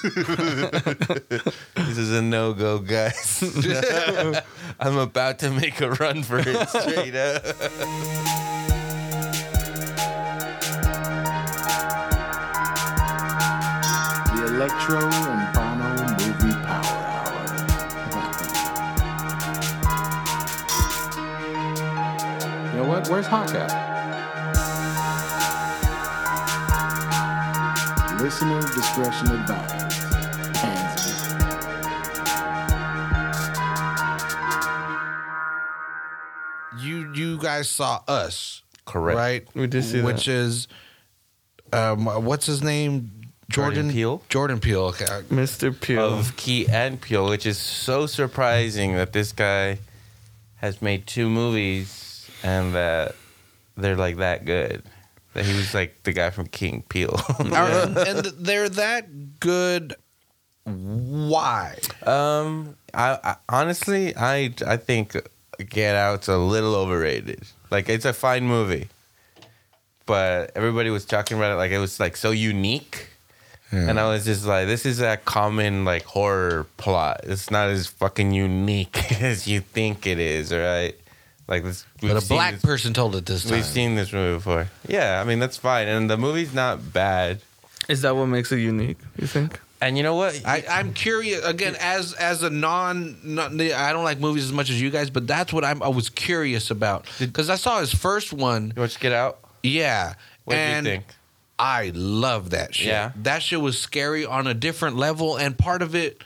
this is a no go, guys. I'm about to make a run for it straight up. The Electro and Banno Movie Power Hour. you know what? Where's Hawk at? Listener discretion advised. Guys saw us, Correct. right? We did see Which is, um, what's his name? Jordan Jordan Peele? Jordan Peele. Okay. Mr. Peele. Of Key and Peele, which is so surprising that this guy has made two movies and that they're like that good. That he was like the guy from Key and Peele. Are- and they're that good. Why? Um, I, I honestly, I I think Get Out's a little overrated. Like it's a fine movie, but everybody was talking about it like it was like so unique, and I was just like, this is a common like horror plot. It's not as fucking unique as you think it is, right? Like this, But a black this- person told it this time. We've seen this movie before. Yeah, I mean that's fine, and the movie's not bad. Is that what makes it unique, you think? And you know what? I, I'm curious again as as a non, non I don't like movies as much as you guys, but that's what I'm, I was curious about because I saw his first one. you want to get out? Yeah, What do you and think? I love that shit. Yeah. that shit was scary on a different level, and part of it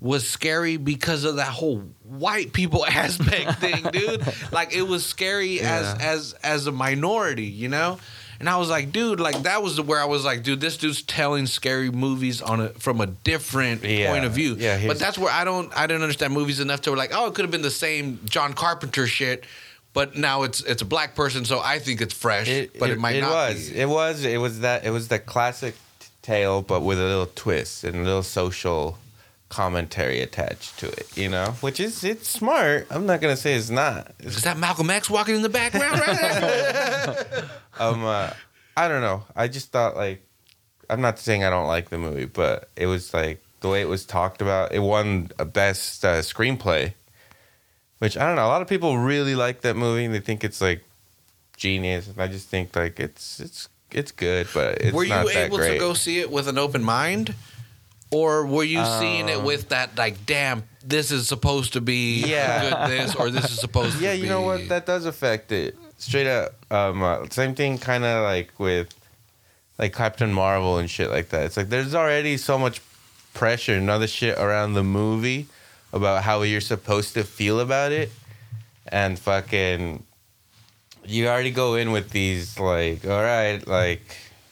was scary because of that whole white people aspect thing, dude. Like it was scary as as as a minority, you know. And I was like, dude, like that was where I was like, dude, this dude's telling scary movies on a from a different Yeah. point of view. Yeah, but that's where I don't I didn't understand movies enough to like, oh, it could have been the same John Carpenter shit, but now it's it's a black person, so I think it's fresh, but it, might not was. be. It was. It was that. It was the classic t- tale, but with a little twist and a little social commentary attached to it. You know, which is it's smart. I'm not gonna say it's not. It's, Is that Malcolm X walking in the background right um, uh, I don't know. I just thought like, I'm not saying I don't like the movie, but it was like the way it was talked about. It won a best uh, screenplay, which I don't know. A lot of people really like that movie. and They think it's like genius, and I just think like it's it's it's good, but it's were you able to go see it with an open mind? Or were you seeing it Um, with that like, damn, this is supposed to be Yeah. good this, or this is supposed yeah, to be you know what? That does affect it. Straight up, um, uh, same thing, kind of like with like Captain Marvel and shit like that. It's like there's already so much pressure and other shit around the movie about how you're supposed to feel about it, and fucking, you already go in with these like, all right, like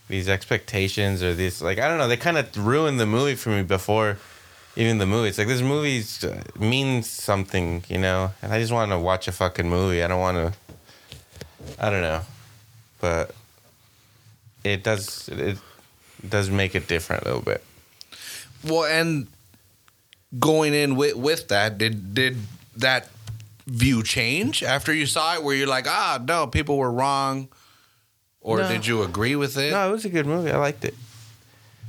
these expectations or this like I don't know. They kind of ruined the movie for me before even the movie. It's like this movie means something, you know, and I just want to watch a fucking movie. I don't want to. I don't know, but it does it does make it different a little bit. Well, and going in with with that, did did that view change after you saw it? Where you're like, ah, no, people were wrong, or No. did you agree with it? No, it was a good movie. I liked it.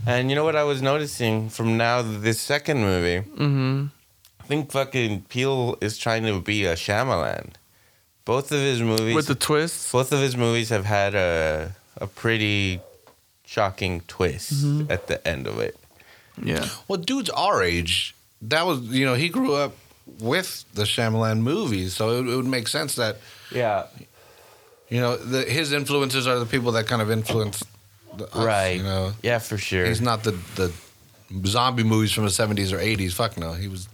And you know what I was noticing from now this second movie? Mm-hmm. I think fucking Peele is trying to be a Shyamalan. Both of his movies, With the twists. both of his movies have had a a pretty shocking twist at the end of it. Yeah. Well, dude's our age. That was, you know, he grew up with the Shyamalan movies, so it, it would make sense that Yeah, you know the, his influences are the people that kind of influence, the, us, right. You know, Yeah, for sure. he's not the the zombie movies from the seventies or eighties. Fuck no, he was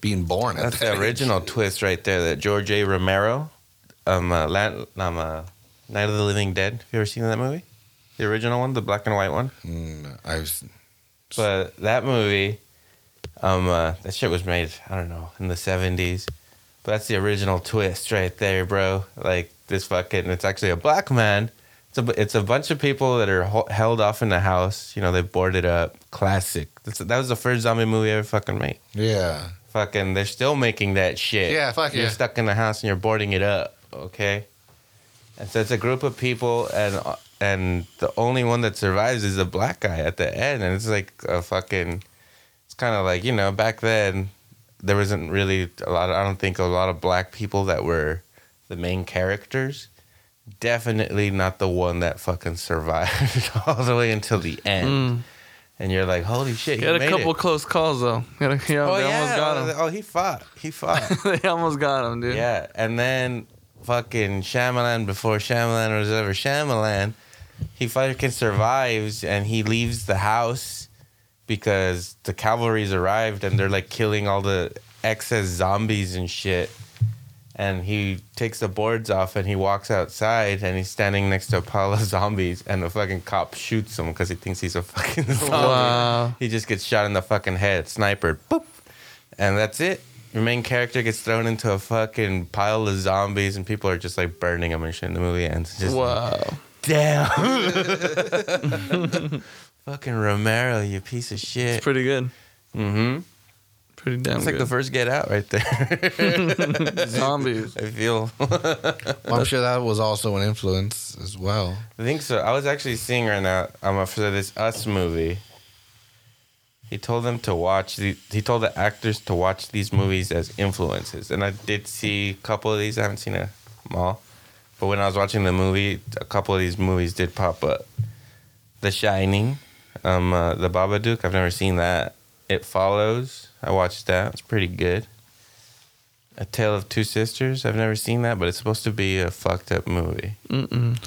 being born. At That's that the original age. twist right there. That George A. Romero, um, uh, Land, um, uh, Night of the Living Dead. Have you ever seen that movie? The original one, the black and white one. Mm, I've But that movie, um, uh, that shit was made, I don't know, in the 70s. But that's the original twist right there, bro. Like, this fucking, it's actually a black man. It's a, it's a bunch of people that are ho- held off in the house. You know, they boarded up. Classic. That's, that was the first zombie movie ever fucking made. yeah. Fucking, they're still making that shit. Yeah, fuck You're yeah. stuck in the house and you're boarding it up, okay? And so it's a group of people, and and the only one that survives is a black guy at the end, and it's like a fucking. It's kind of like you know back then, there wasn't really a lot. Of, I don't think a lot of black people that were the main characters. Definitely not the one that fucking survived all the way until the end. Mm. And you're like, holy shit, He had a couple it. close calls though. He a- he- Oh they yeah, almost got him. oh he fought, he fought. they almost got him, dude. Yeah, and then fucking Shyamalan before Shyamalan was ever Shyamalan, he fucking survives and he leaves the house because the cavalry's arrived and they're like killing all the excess zombies and shit. And he takes the boards off and he walks outside and he's standing next to a pile of zombies and the fucking cop shoots him because he thinks he's a fucking zombie. Wow. He just gets shot in the fucking head, sniper, boop, and that's it. Your main character gets thrown into a fucking pile of zombies, and people are just like burning him and shit. And the movie ends. Just Wow. damn. fucking Romero, you piece of shit. It's pretty good. Mm-hmm. Pretty damn It's like good. the first Get Out right there. Zombies. I feel. I'm sure that was also an influence as well. I think so. I was actually seeing right now um, for this Us movie. He told them to watch the. He told the actors to watch these movies as influences, and I did see a couple of these. I haven't seen them all, but when I was watching the movie, a couple of these movies did pop up. The Shining, um, uh, The Babadook. I've never seen that. It Follows. I watched that. It's pretty good. A Tale of Two Sisters. I've never seen that, but it's supposed to be a fucked up movie. Mm-mm.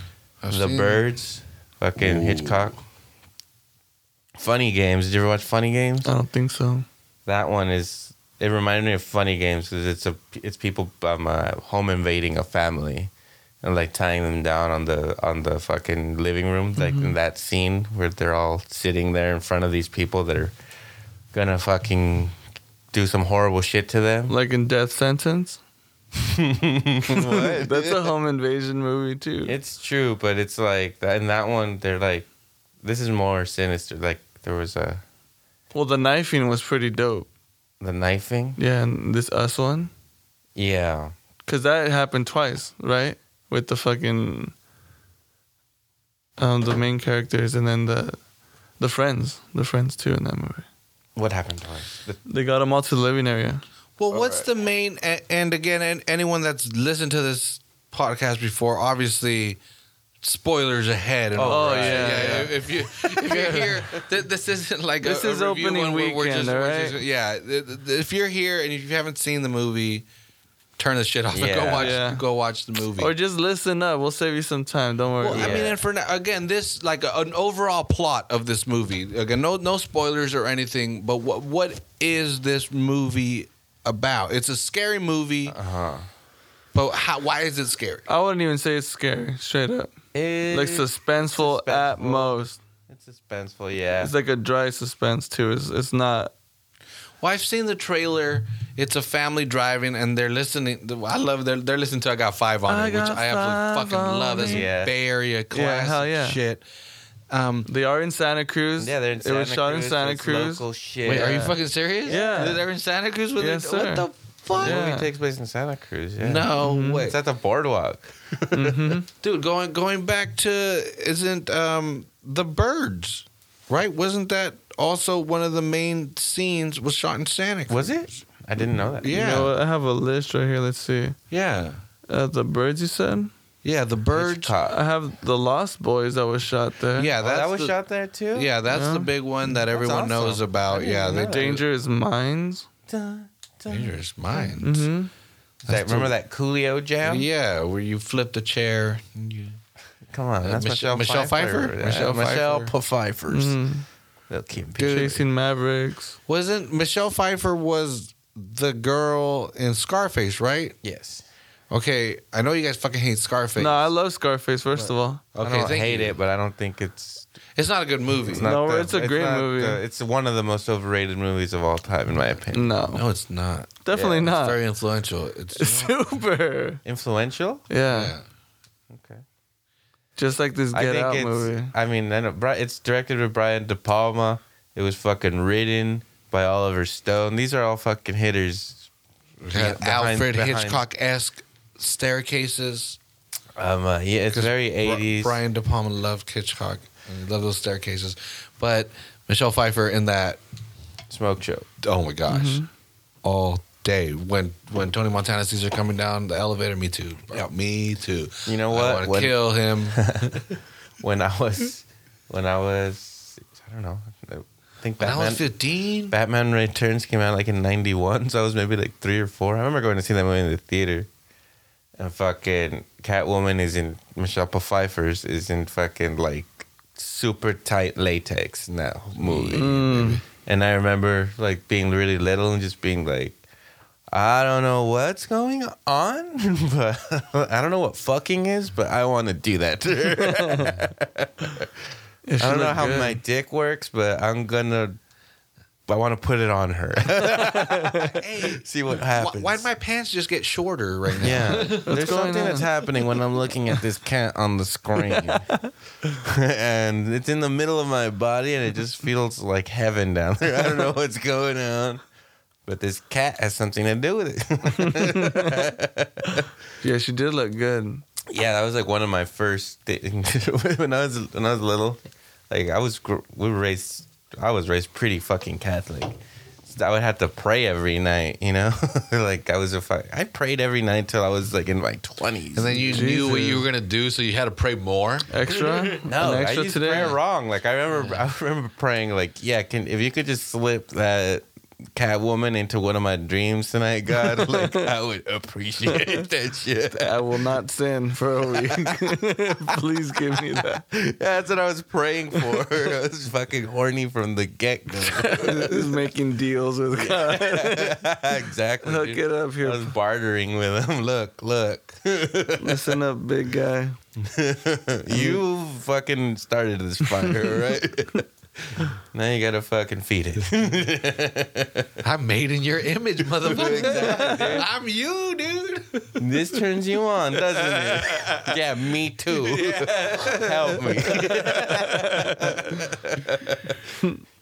I've the seen- Birds, fucking Ooh. Hitchcock. Funny Games. Did you ever watch Funny Games? I don't think so. That one is. It reminded me of Funny Games because it's a it's people um, uh, home invading a family, and like tying them down on the on the fucking living room, like in that scene where they're all sitting there in front of these people that are gonna fucking do some horrible shit to them. Like in Death Sentence. what? That's a home invasion movie too. It's true, but it's like that. In that one, they're like, this is more sinister. Like there was a well, the knifing was pretty dope. the knifing. Yeah, and this us one, Yeah, because that happened twice, right? With the fucking um the main characters and then the the friends, the friends too in that movie. What happened to us? The- They got them out to the living area. Well, what's the main? a- And again, an- anyone that's listened to this podcast before, obviously, spoilers ahead. And Oh, all right. that. yeah, yeah. If you if you're here, th- this isn't like This a, a is review opening one where we're weekend, just- all we're right? just- yeah, th- th- if you're here and if you haven't seen the movie, turn the shit off and go Yeah. watch Yeah. go watch the movie. Or just listen up. We'll save you some time. Don't worry. Well, I mean, and for now, again, this like a, an overall plot of this movie. Again, no no spoilers or anything, but what what is this movie about? It's a scary movie, uh-huh. but how, why is it scary? I wouldn't even say it's scary. Straight up, It, like suspenseful, at suspenseful. most. It's suspenseful. Yeah. It's like a dry suspense too. It's it's not. Well, I've seen the trailer. It's a family driving, and they're listening. I love they're they're listening to "I Got Five on I It," which I absolutely fucking love. That's Me. Yeah. Bay Area classic hell yeah. shit. Um, They are in Santa Cruz. yeah, they're in Santa Cruz. It was shot in Cruz, Santa it's Cruz. Local shit. wait, are you Yeah. fucking serious? Yeah. they're in Santa Cruz with Yes, it. sir. What the fuck? The Yeah. movie takes place in Santa Cruz. Yeah. No way. It's at the boardwalk. Dude, going going back to isn't um the birds, right? Wasn't that also one of the main scenes was shot in Santa Cruz? Was it? I didn't know that. Yeah. You know what? I have a list right here. Let's see. Yeah. Uh, the birds you said. Yeah, the birds. I have the Lost Boys that was shot there. Yeah, Oh, that was the, shot there too. Yeah, that's Yeah. the big one that everyone awesome. knows about. Yeah, even they know that. Dangerous Minds. Dun, dun. dangerous minds. Mm-hmm. That, remember that Coolio jam? Yeah, where you flip the chair. And you, Come on, Uh, that's Michelle- Michelle, Michelle Pfeiffer? Yeah, Michelle Michelle, Pfeiffer. Pfeiffer's. Mm-hmm. They'll keep Dude. Chasing Mavericks. wasn't Michelle Pfeiffer was the girl in Scarface, right? Yes. Okay, I know you guys fucking hate Scarface. No, I love Scarface. First of all, Okay, I don't thank hate you. it, but I don't think it's. It's not a good movie. It's not No, the- it's a great not movie. the- it's one of the most overrated movies of all time, in my opinion. no, No, it's not. definitely Yeah, It's not. very influential. It's Super. Influential. Yeah. yeah. Okay. Just like this I Get think Out it's. movie. I mean, I know, Bri- it's directed by Brian De Palma. It was fucking written by Oliver Stone. These are all fucking hitters. Had behind- Alfred behind- Hitchcock esque staircases. Um, uh, yeah, it's very Bri- eighties. Brian De Palma loved Hitchcock and he loved those staircases, but Michelle Pfeiffer in that smoke show. oh my gosh, Mm-hmm. all day when when Tony Montana sees her coming down the elevator, me too, bro. me too. You know I what? want to kill him. When I was, when I was, I don't know. I think when I was fifteen. Batman Returns came out like in '91, so I was maybe like three or four. I remember going to see that movie in the theater. And fucking Catwoman is in Michelle Pfeiffer's is in fucking like super tight latex in that movie. Mm. And I remember like being really little and just being like, I don't know what's going on, but I don't know what fucking is, but I want to do that to her. Yeah, she I don't know how good. my dick works, but I'm gonna. I want to put it on her. See what happens. why'd my pants just get shorter right now? yeah, there's going something that's happening when I'm looking at this cat on the screen, and it's in the middle of my body, and it just feels like heaven down there. I don't know what's going on, but this cat has something to do with it. Yeah, she did look good. Yeah, that was like one of my first things when I was when I was little. Like I was we were raised. I was raised pretty fucking Catholic. So I would have to pray every night. You know, like I was a fuck. I prayed every night till I was like in my twenties. And then you knew what you were gonna do, so you had to pray more. Extra? no, An I extra used today? prayer wrong. Like I remember, I remember praying like, yeah, can if you could just slip that Catwoman into one of my dreams tonight, God, like I would appreciate that shit. I will not sin for a week. Please give me that. That's what I was praying for. I was fucking horny from the get go. He's making deals with God. exactly. Hook dude. it up here. I was bartering with him. Look, look. Listen up, big guy. you fucking started this fire, right? now you gotta fucking feed it. I'm made in your image, motherfucker. I'm you, dude. this turns you on, doesn't it? Yeah, me too. Help me.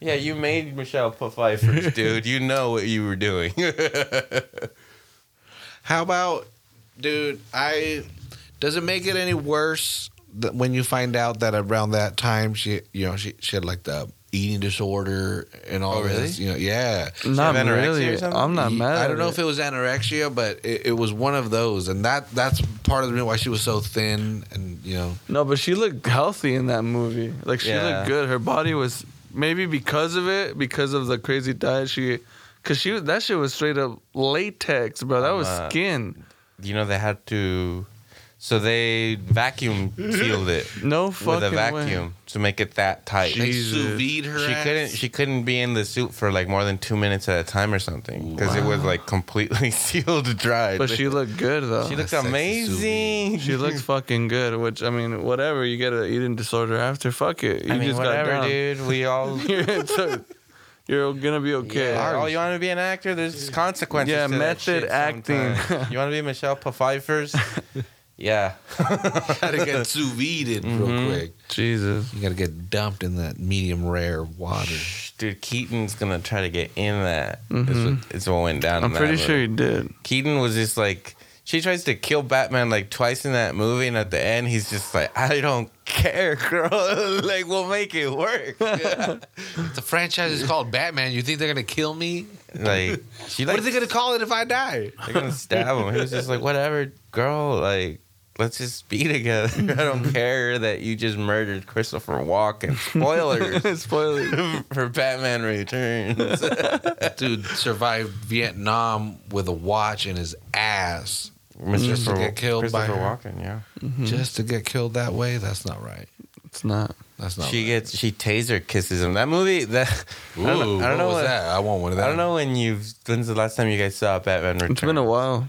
yeah, you made Michelle Pfeiffer, dude. You know what you were doing. How about, dude? I does it make it any worse that when you find out that around that time she, you know, she, she had like the eating disorder and all Oh, really? this, you know, yeah. Not have anorexia or really. something? I'm not mad. I don't know it. if it was anorexia, but it, it was one of those, and that that's part of the reason why she was so thin, and you know, No, but she looked healthy in that movie. Like she Yeah. looked good. Her body was maybe because of it, because of the crazy diet she, cause she that shit was straight up latex, bro. That was Uh, skin. you know they had to so they vacuum sealed it No fucking with fucking a way. vacuum to make it that tight they sous vide her. she ass. couldn't she couldn't be in the suit for like more than two minutes at a time or something because it was like completely sealed dried But she looked good though. she looks Sexy amazing She looks fucking good. Which I mean, whatever. You get an eating disorder after. Fuck it. You I mean just whatever got down. dude we all It's a- You're gonna be okay. Yeah, oh, you want to be an actor? There's consequences. Yeah, to that method shit acting. sometimes. you want to be Michelle Pfeiffer's? Yeah. gotta get sous vide Mm-hmm. real quick. Jesus. You gotta get dumped in that medium rare water. Dude, Keaton's gonna try to get in that. Is what, is what went down. Mm-hmm. I'm in pretty movie. sure he did. Keaton was just like she tries to kill Batman like twice in that movie, and at the end he's just like, I don't care, girl. like we'll make it work. The franchise is called Batman. You think they're gonna kill me? like she What like are they gonna call it if I die? they're gonna stab him. He was just like, whatever, girl. Like let's just be together. I don't care that you just murdered Christopher Walken. Spoilers. Spoiler. For Batman Returns. Dude survived Vietnam with a watch in his ass mm-hmm. Just to get killed by Christopher her. Walken, yeah. Mm-hmm. just to get killed that way. That's not right. It's not. That's not. She right. gets she taser kisses him. That movie that Ooh, I don't know, I don't what know was what- that? I want one of that. I don't know when you've when's the last time you guys saw Batman Returns. It's been a while.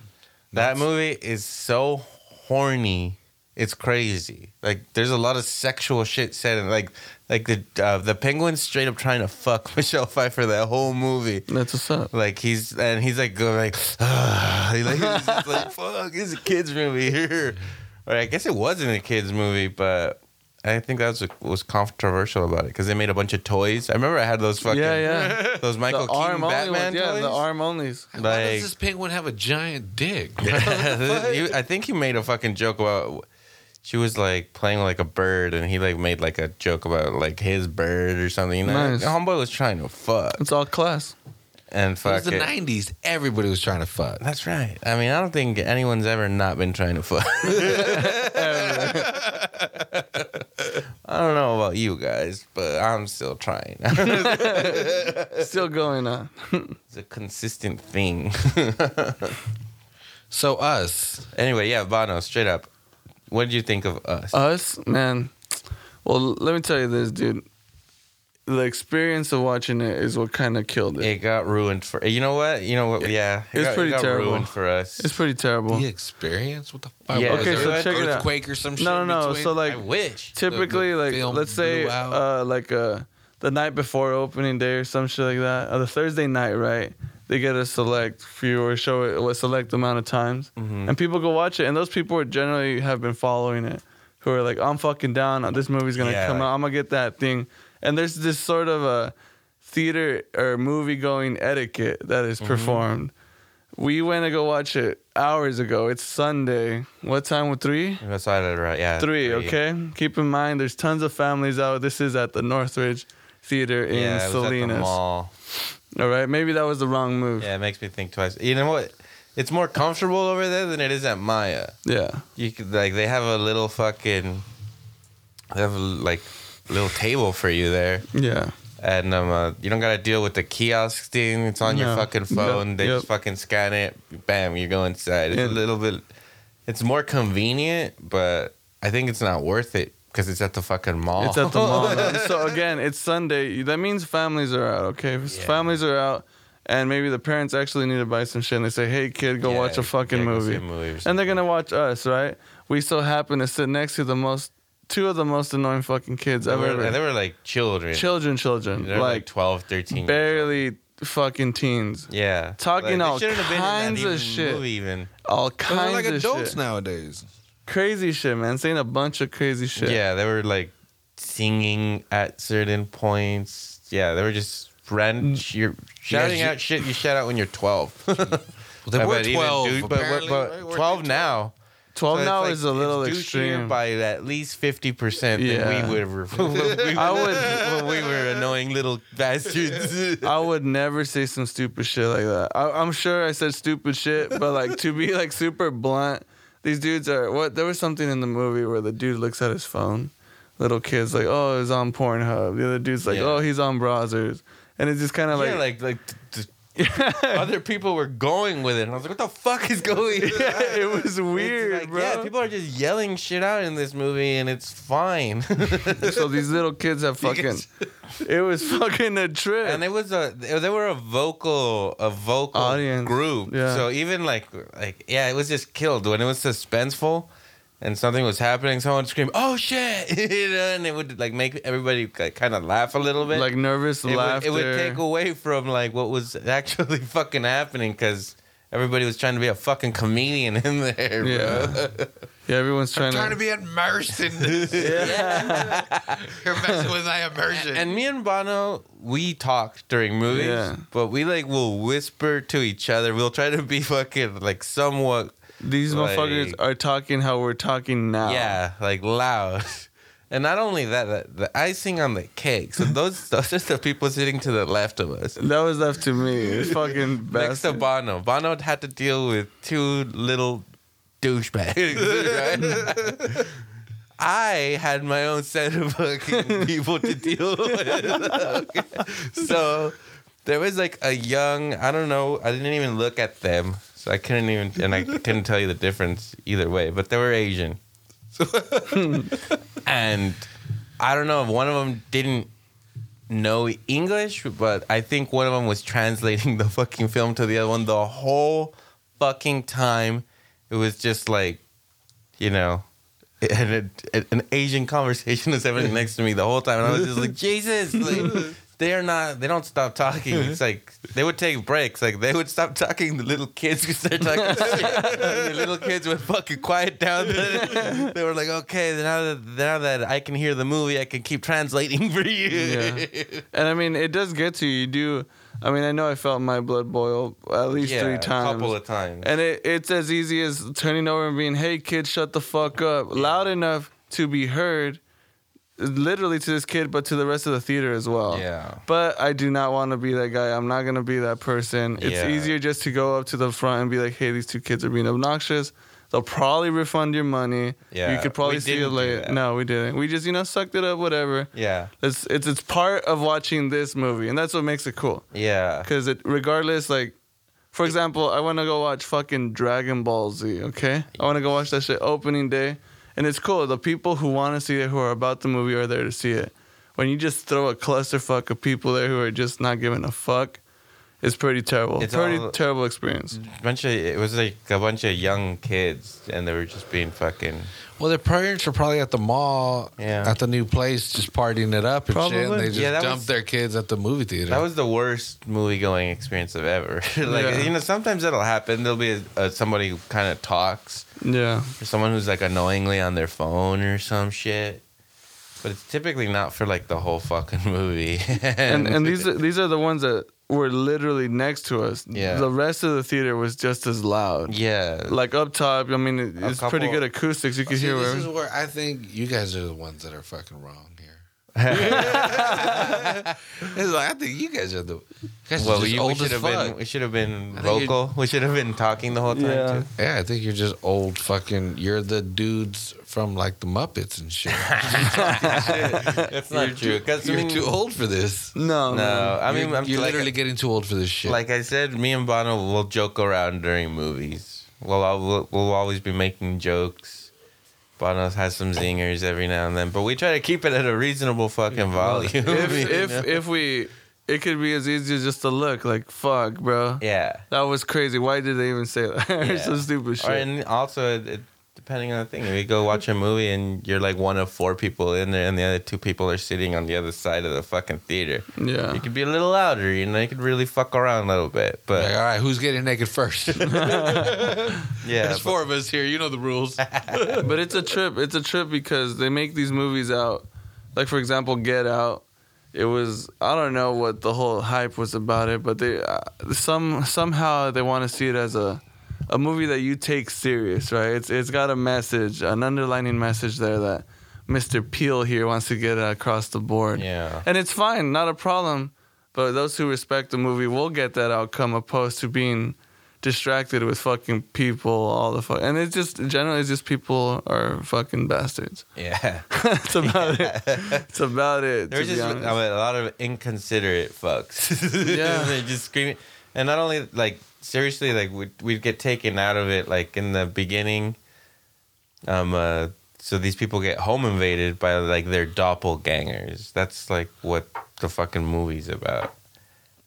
That movie is so horny. It's crazy. Like there's a lot of sexual shit said in like like the uh, the penguin straight up trying to fuck Michelle Pfeiffer that whole movie. That's what's up. Like he's and he's like going like, ah. He like he's just like fuck, it's a kids movie here. Or I guess it wasn't a kids movie, but I think that was was controversial about it because they made a bunch of toys. I remember I had those fucking Yeah, yeah. those Michael the Keaton arm only Batman ones. Yeah, toys. the arm onlys. Why like does this penguin have a giant dick? You- I think he made a fucking joke about she was like playing like a bird, and he like made like a joke about like his bird or something. You know, Nice. homeboy was trying to fuck It's all class. and fuck It fuck was the it. '90s. Everybody was trying to fuck. That's right. I mean, I don't think anyone's ever not been trying to fuck. I don't know about you guys, but I'm still trying. Still going on. it's a consistent thing. So us, anyway, yeah, Banno, straight up. What did you think of us? Us, man. Well, let me tell you this, dude. The experience of watching it is what kind of killed it. it got ruined for you know what? You know what? Yeah, it It's got, pretty it got terrible. ruined for us. It's pretty terrible. the experience. What the fuck? Yeah, okay, there so an check it out. Earthquake or some shit. No, no, no. So like, I wish. typically, the like, let's say, blew uh, like uh, the night before opening day or some shit like that, uh, the Thursday night, right? They get a select few or show it a select amount of times, Mm-hmm. and people go watch it. And those people are generally have been following it, who are like, "I'm fucking down. This movie's gonna Yeah, come like- out. I'm gonna get that thing." And there's this sort of a theater or movie going etiquette that Mm-hmm. performed. We went to go watch it hours ago. It's Sunday. What time? With three? That's right. Yeah, three, okay? Keep in mind, there's tons of families out. This is at the Northridge Theater in Yeah, it was at the Salinas. mall. All right, maybe that was the wrong move. Yeah, it makes me think twice. You know what? It's more comfortable over there than it is at Maya. Yeah. You could like they have a little fucking they have a, like little table for you there, Yeah. and um, uh, you don't gotta deal with the kiosk thing. It's on your fucking phone. Yep, They yep. just fucking scan it. Bam, you go inside. It's And- a little bit. It's more convenient, but I think it's not worth it because it's at the fucking mall. It's at the mall. so again, it's Sunday. That means families are out, okay? Yeah. families are out and maybe the parents actually need to buy some shit and they say, hey, kid, go Yeah, watch a fucking yeah, movie. a movie and they're going to watch us, right? We so happen to sit next to the most, two of the most annoying fucking kids They I've were, ever. they were like children. children, children. They're like, like 12, 13. barely fucking teens. Yeah. Talking they all shouldn't have been in that kinds of even shit. Movie even. All Those are like of adults shit. nowadays. Crazy shit, man. Saying a bunch of crazy shit. Yeah, they were like singing at certain points. Yeah, they were just random. Mm. You're shouting you- out shit you shout out when you're 12. Well, they were 12. dude- but, apparently, but, right? but Weren't 12 now. 12 So now like- is a little extreme. by at least 50% Yeah. than we when we I would- when we were annoying little bastards. I would never say some stupid shit like that. I, I'm sure I said stupid shit, but like to be like super blunt, these dudes are what? There was something in the movie where the dude looks at his phone. Little kids like, oh, he's on Pornhub. The other dude's like, Yeah. oh, he's on browsers, and it's just kind of like yeah, like, like, like t- t- other people were going with it. And I was like, what the fuck is going on? it was weird, like, bro. Yeah, people are just yelling shit out in this movie, and it's fine. so these little kids have fucking. It was fucking a trip. and it was a they were a vocal a vocal Audience, group. yeah. So even like like yeah, it was just killed when it was suspenseful. And something was happening, someone would scream, "Oh shit!" you know, and it would like make everybody like, kind of laugh a little bit. like nervous it would, laughter. it would take away from like what was actually fucking happening because everybody was trying to be a fucking comedian in there. Bro. Yeah. yeah, everyone's trying, trying to be immersed in this. yeah. You're messing with my immersion. And me and Banno, we talk during movies, Yeah. but we like will whisper to each other. We'll try to be fucking like somewhat, These motherfuckers are talking how we're talking now. yeah, like loud. And not only that, the, the icing on the cake. So those those are the people sitting to the left of us. That was left to me. It's fucking Next to. Banno, Banno had to deal with two little douchebags. right? I had my own set of fucking people to deal with. so there was like a young, I don't know, I didn't even look at them. So I couldn't even, and I couldn't tell you the difference either way, but they were Asian. and I don't know, if one of them didn't know English, but I think one of them was translating the fucking film to the other one the whole fucking time. It was just like, you know, and it, an Asian conversation was happening next to me the whole time, and I was just like, Jesus, like they're not, they don't stop talking. It's mm-hmm. like they would take breaks, like they would stop talking. The little kids would start talking the little kids would fucking quiet down. they were like, okay, now that now that I can hear the movie, I can keep translating for you. Yeah. And I mean, it does get to you. You do I mean, I know I felt my blood boil at least yeah, three a times. couple of times. And it, it's as easy as turning over and being, hey, kid, shut the fuck up. Loud enough to be heard, literally to this kid, but to the rest of the theater as well. Yeah. But I do not want to be that guy. I'm not going to be that person. It's Yeah. easier just to go up to the front and be like, hey, these two kids are being obnoxious. They'll probably refund your money. Yeah, You could probably see it later. No, we didn't. We just, you know, sucked it up, whatever. yeah, It's, it's, it's part of watching this movie, and that's what makes it cool. yeah, Because it, regardless, like, for example, I want to go watch fucking Dragon Ball Z. Okay, I want to go watch that shit opening day, and it's cool. The people who want to see it, who are about the movie, are there to see it. When you just throw a clusterfuck of people there who are just not giving a fuck, it's pretty terrible. It's a pretty all- terrible experience. A bunch of it was like a bunch of young kids, and they were just being fucking. Well, their parents are probably at the mall, Yeah. at the new place, just partying it up and shit. And Probably. they just Yeah, that dumped was- their kids at the movie theater. That was the worst movie going experience of ever. like Yeah. you know, sometimes that'll happen. There'll be a, a, somebody who kind of talks, Yeah, or someone who's like annoyingly on their phone or some shit. But it's typically not for like the whole fucking movie. and and these are, these are the ones that were literally next to us. Yeah. the rest of the theater was just as loud. yeah, Like up top, I mean, it, A it's pretty good acoustics. You can See, hear this where. is where I think you guys are the ones that are fucking wrong here. it's like I think you guys are the you guys are well, just we, we should as have fuck. been we should have been I think vocal. We should have been talking the whole time Yeah. too. Yeah, I think you're just old fucking. You're the dudes from like the Muppets and shit. That's not true. Because I You're mean, too old for this. No, No, I mean, you're, I'm you're like, literally getting too old for this shit. like I said, me and Banno will joke around during movies. We'll, al- we'll, we'll always be making jokes. Banno has some zingers every now and then, but we try to keep it at a reasonable fucking volume. if you if know? if we, it could be as easy as just to look like fuck, bro. yeah. That was crazy. Why did they even say that? Yeah. Some stupid Or, shit. and also, it- depending on the thing, if you go watch a movie and you're like one of four people in there, and the other two people are sitting on the other side of the fucking theater, yeah. you could be a little louder. You know, you could really fuck around a little bit. But Like, all right, who's getting naked first? yeah, There's but- four of us here. You know the rules. but it's a trip. It's a trip because they make these movies out. Like for example, Get Out. It was I don't know what the whole hype was about it, but they uh, some somehow they want to see it as a a movie that you take serious, right? It's it's got a message, an underlining message there that Mr. Peele here wants to get across the board. yeah. And it's fine, not a problem. But those who respect the movie will get that outcome opposed to being distracted with fucking people all the fuck. And it's just generally it's just people are fucking bastards. Yeah. That's about it. It's about it. There's just I mean, a lot of inconsiderate fucks. Yeah. they just screaming, and not only like seriously, like we'd, we'd get taken out of it like in the beginning. Um. Uh, so these people get home invaded by like their doppelgangers. That's like what the fucking movie's about.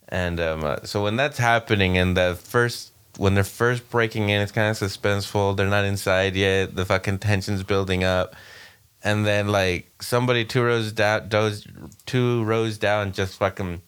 And um, uh, so when that's happening, and the first when they're first breaking in, it's kind of suspenseful. They're not inside yet. The fucking tension's building up and then like somebody two rows down, two rows down, just fucking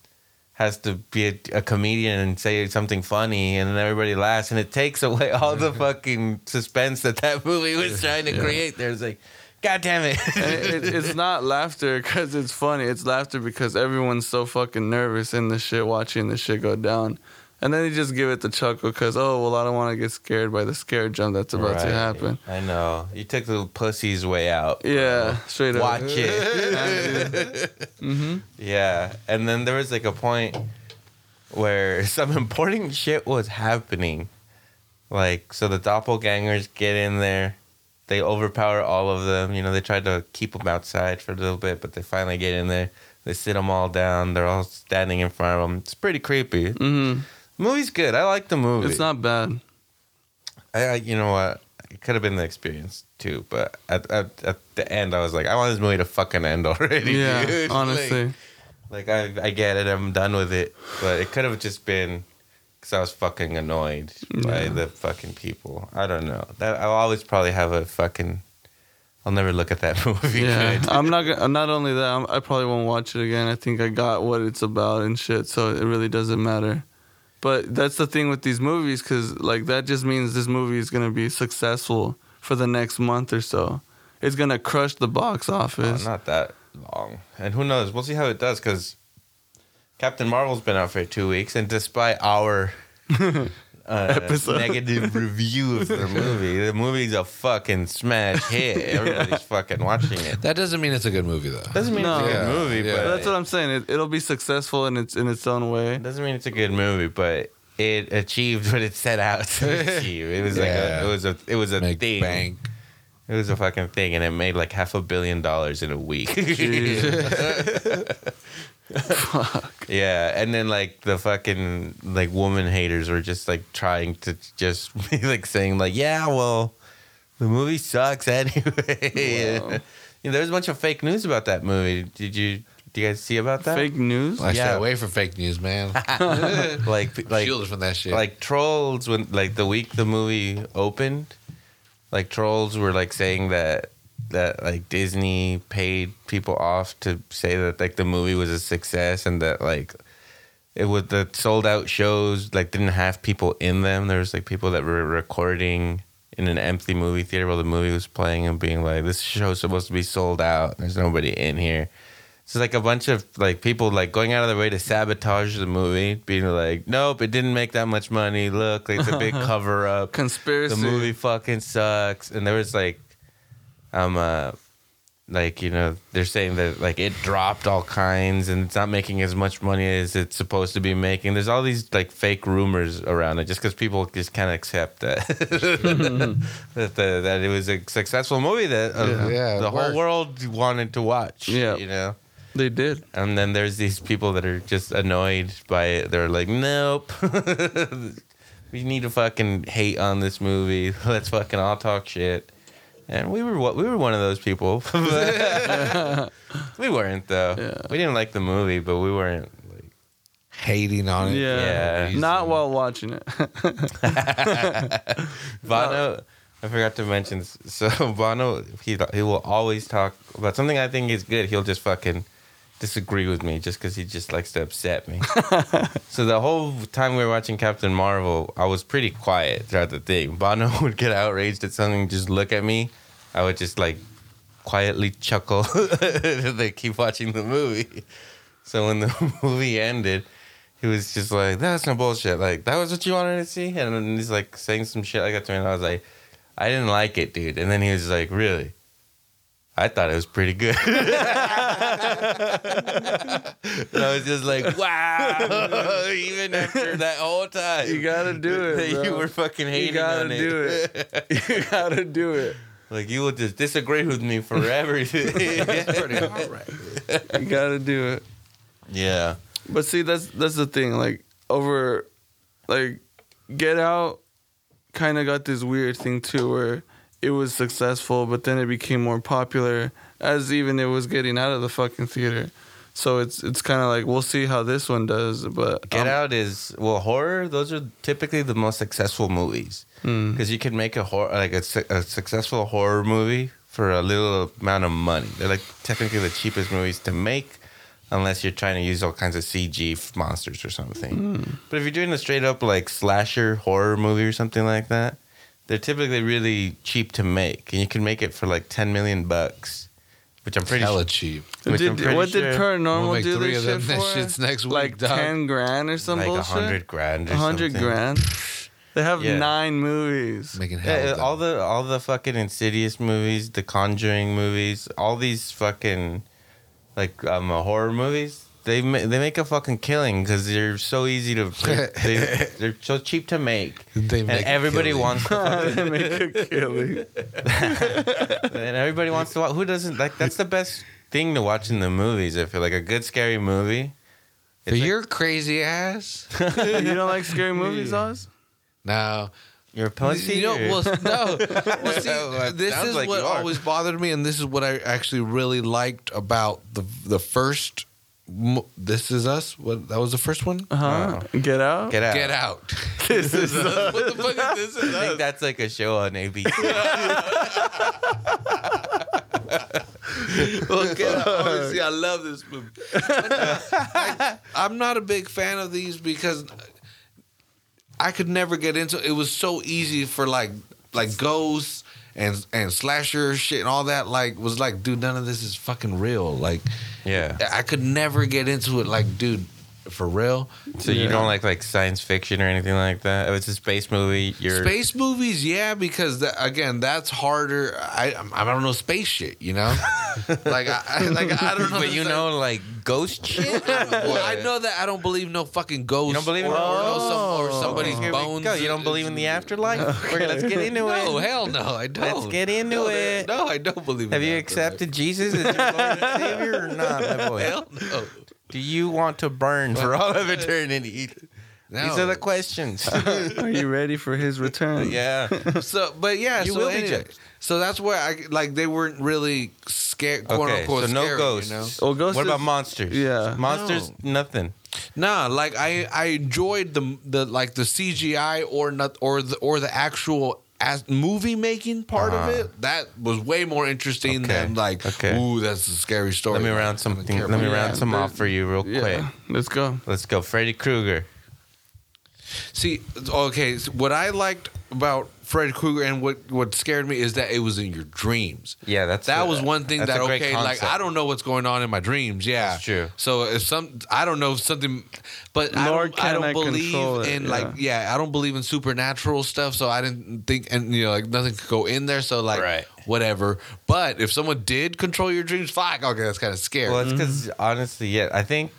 has to be a, a comedian and say something funny, and then everybody laughs, and it takes away all the fucking suspense that that movie was trying to create. There's like, God damn it! It, it, it's not laughter because it's funny. It's laughter because everyone's so fucking nervous in the shit, watching the shit go down. And then they just give it the chuckle because, oh, well, I don't want to get scared by the scare jump that's about to happen. I know you took the pussy's way out. Yeah, straight up. Watch it. hmm Yeah, and then there was like a point where some important shit was happening. Like, so the doppelgangers get in there, they overpower all of them. You know, they tried to keep them outside for a little bit, but they finally get in there. They sit them all down. They're all standing in front of them. It's pretty creepy. hmm The movie's good. I like the movie. It's not bad. I, I you know what? It could have been the experience too, but at, at at the end, I was like, I want this movie to fucking end already. Yeah, dude. Honestly. like I, I get it, I'm done with it, but it could have just been because I was fucking annoyed by Yeah. the fucking people. I don't know. That I'll always probably have a fucking. I'll never look at that movie. Yeah. I'm not. Gonna, not only that, I'm, I probably won't watch it again. I think I got what it's about and shit, so it really doesn't matter. But that's the thing with these movies, because like that just means this movie is gonna be successful for the next month or so. It's gonna crush the box Oh, office. not that long, and who knows? We'll see how it does because Captain Marvel's been out for two weeks, and despite our uh, Episode. negative review of the movie, the movie's a fucking smash hit. Everybody's fucking watching it. That doesn't mean it's a good movie though. Doesn't mean No. it's a good Yeah, movie, yeah. but That's what I'm saying. It, it'll be successful in its in its own way. doesn't mean it's a good movie, but it achieved what it set out to achieve. It was like Yeah. a, it was a it was a Make thing. bank. It was a fucking thing, and it made like half a billion dollars in a week. yeah, and then like the fucking like woman haters were just like trying to just be like saying like, yeah, well, the movie sucks anyway. Wow. you know, there's a bunch of fake news about that movie. Did you? Do you guys see about that? Fake news. I Yeah. stay away from fake news, man. like like Shield from that shit. like trolls when like the week the movie opened like trolls were like saying that that like disney paid people off to say that like the movie was a success and that like it was the sold out shows like didn't have people in them there was like people that were recording in an empty movie theater while the movie was playing and being like this show's supposed to be sold out there's nobody in here so like a bunch of like people like going out of their way to sabotage the movie, being like, "Nope, it didn't make that much money. Look, it's a big cover up. Conspiracy. The movie fucking sucks." And there was like, um, uh, like you know, they're saying that like it dropped all kinds and it's not making as much money as it's supposed to be making. There's all these like fake rumors around it, just because people just can't accept that that the, that it was a successful movie that uh, Yeah. Yeah, the whole world wanted to watch. Yeah. you know. They did. And then there's these people that are just annoyed by it. They're like, nope. we need to fucking hate on this movie. Let's fucking all talk shit. And we were we were one of those people. we weren't though. Yeah. We didn't like the movie, but we weren't like hating on it. Yeah. Yeah. Not while watching it. Banno. I forgot to mention. So Banno, he he will always talk about something I think is good. He'll just fucking disagree with me just because he just likes to upset me. so the whole time we were watching Captain Marvel, I was pretty quiet throughout the thing. Banno would get outraged at something, just look at me. I would just like quietly chuckle. they keep watching the movie. So when the movie ended, he was just like, "That's no bullshit. Like that was what you wanted to see." And then he's like saying some shit like that to me, and I was like, "I didn't like it, dude." And then he was like, "Really?" I thought it was pretty good. and I was just like, "Wow!" Even after that whole time, You gotta do it, that bro. you were fucking hating on it. you gotta do it. you gotta do it. like you will just disagree with me for everything. Pretty all right. You gotta do it. yeah. But see, that's that's the thing. Like over, like, Get Out, kind of got this weird thing too, where it was successful, but then it became more popular as even it was getting out of the fucking theater. So it's it's kind of like we'll see how this one does. But Get um, Out is well horror. Those are typically the most successful movies Hmm. because you can make a horror like a, a successful horror movie for a little amount of money. They're like technically the cheapest movies to make, unless you're trying to use all kinds of CG monsters or something. Hmm. But if you're doing a straight up like slasher horror movie or something like that, they're typically really cheap to make, and you can make it for like ten million bucks, which I'm pretty Hella sure. cheap. which I'm Did, pretty what did sure- We'll Paranormal make do three this of them shit that for? shits next week, like dog. ten grand or some like a bullshit. hundred grand. Or A hundred something. grand. They have Yeah. nine movies. Making hell Yeah, all the all the fucking Insidious movies, the Conjuring movies, all these fucking like um horror movies. They ma- they make a fucking killing because they're so easy to they're, they, they're so cheap to make, They and make a everybody killing. wants to fucking, they make a killing. and everybody wants to watch. Who doesn't like? That's the best thing to watch in the movies. I feel like a good scary movie. For It's like- your crazy ass. you don't like scary movies, Oz? No. You're a pussy. You know, or- well, no. Well, see, Well, it this sounds is like what you are. always bothered me, and this is what I actually really liked about the the first. Mo- This is us. What that was the first one. Uh huh. Get out. Get out. Get out. This is us. what the fuck is this? Is I think that's like a show on ABC. Well, Get Out. Obviously, I love this movie. But, uh, like, I'm not a big fan of these because I could never get into. It was so easy for like like ghosts and and slasher shit and all that. Like was like, dude, none of this is fucking real. Like, yeah. I could never get into it. Like, dude, for real. So you don't like like science fiction or anything like that? If it's a space movie, you're Space movies, yeah, because that, again, that's harder. I I don't know space shit, you know, like I I- like I don't know. but you know like ghost shit. well, I know that I don't believe no fucking ghosts. You don't believe in- or, or, no some, or Oh, somebody's here we bones. go. You don't believe in the afterlife? We're, let's get into No, it. hell no, I don't. Let's get into no, it. No, I don't believe. Have in you the accepted Jesus as your Lord and Savior or not, my boy? Hell no. Do you want to burn for all of eternity? No. These are the questions. Are you ready for his return? yeah. So, but yeah, You so will be anyway, judged. So that's where I like they weren't really scared, quote Okay, unquote, so no scary, ghosts. You know? Well, ghosts What about is- monsters? Yeah. Monsters, nothing. Nah, like I I enjoyed the the like the CGI or not or the or the actual as movie making part Uh-huh. of it. That was way more interesting Okay, than like okay. ooh, that's a scary story. Let me round don't something. Let me round that. some off for you real quick. Let's go. Let's go. Freddy Krueger. See, okay, so what I liked about Freddy Krueger and what what scared me is that it was in your dreams. Yeah, that's that was one thing that a great okay, like. I don't know what's going on in my dreams. Yeah, That's true. So if some, I don't know if something, but I don't, I can don't I believe control it, in like yeah. yeah, I don't believe in supernatural stuff. So I didn't think and you know like nothing could go in there. So like Right. whatever. But if someone did control your dreams, fuck, okay, that's kind of scary. Well, it's because honestly, yeah, I think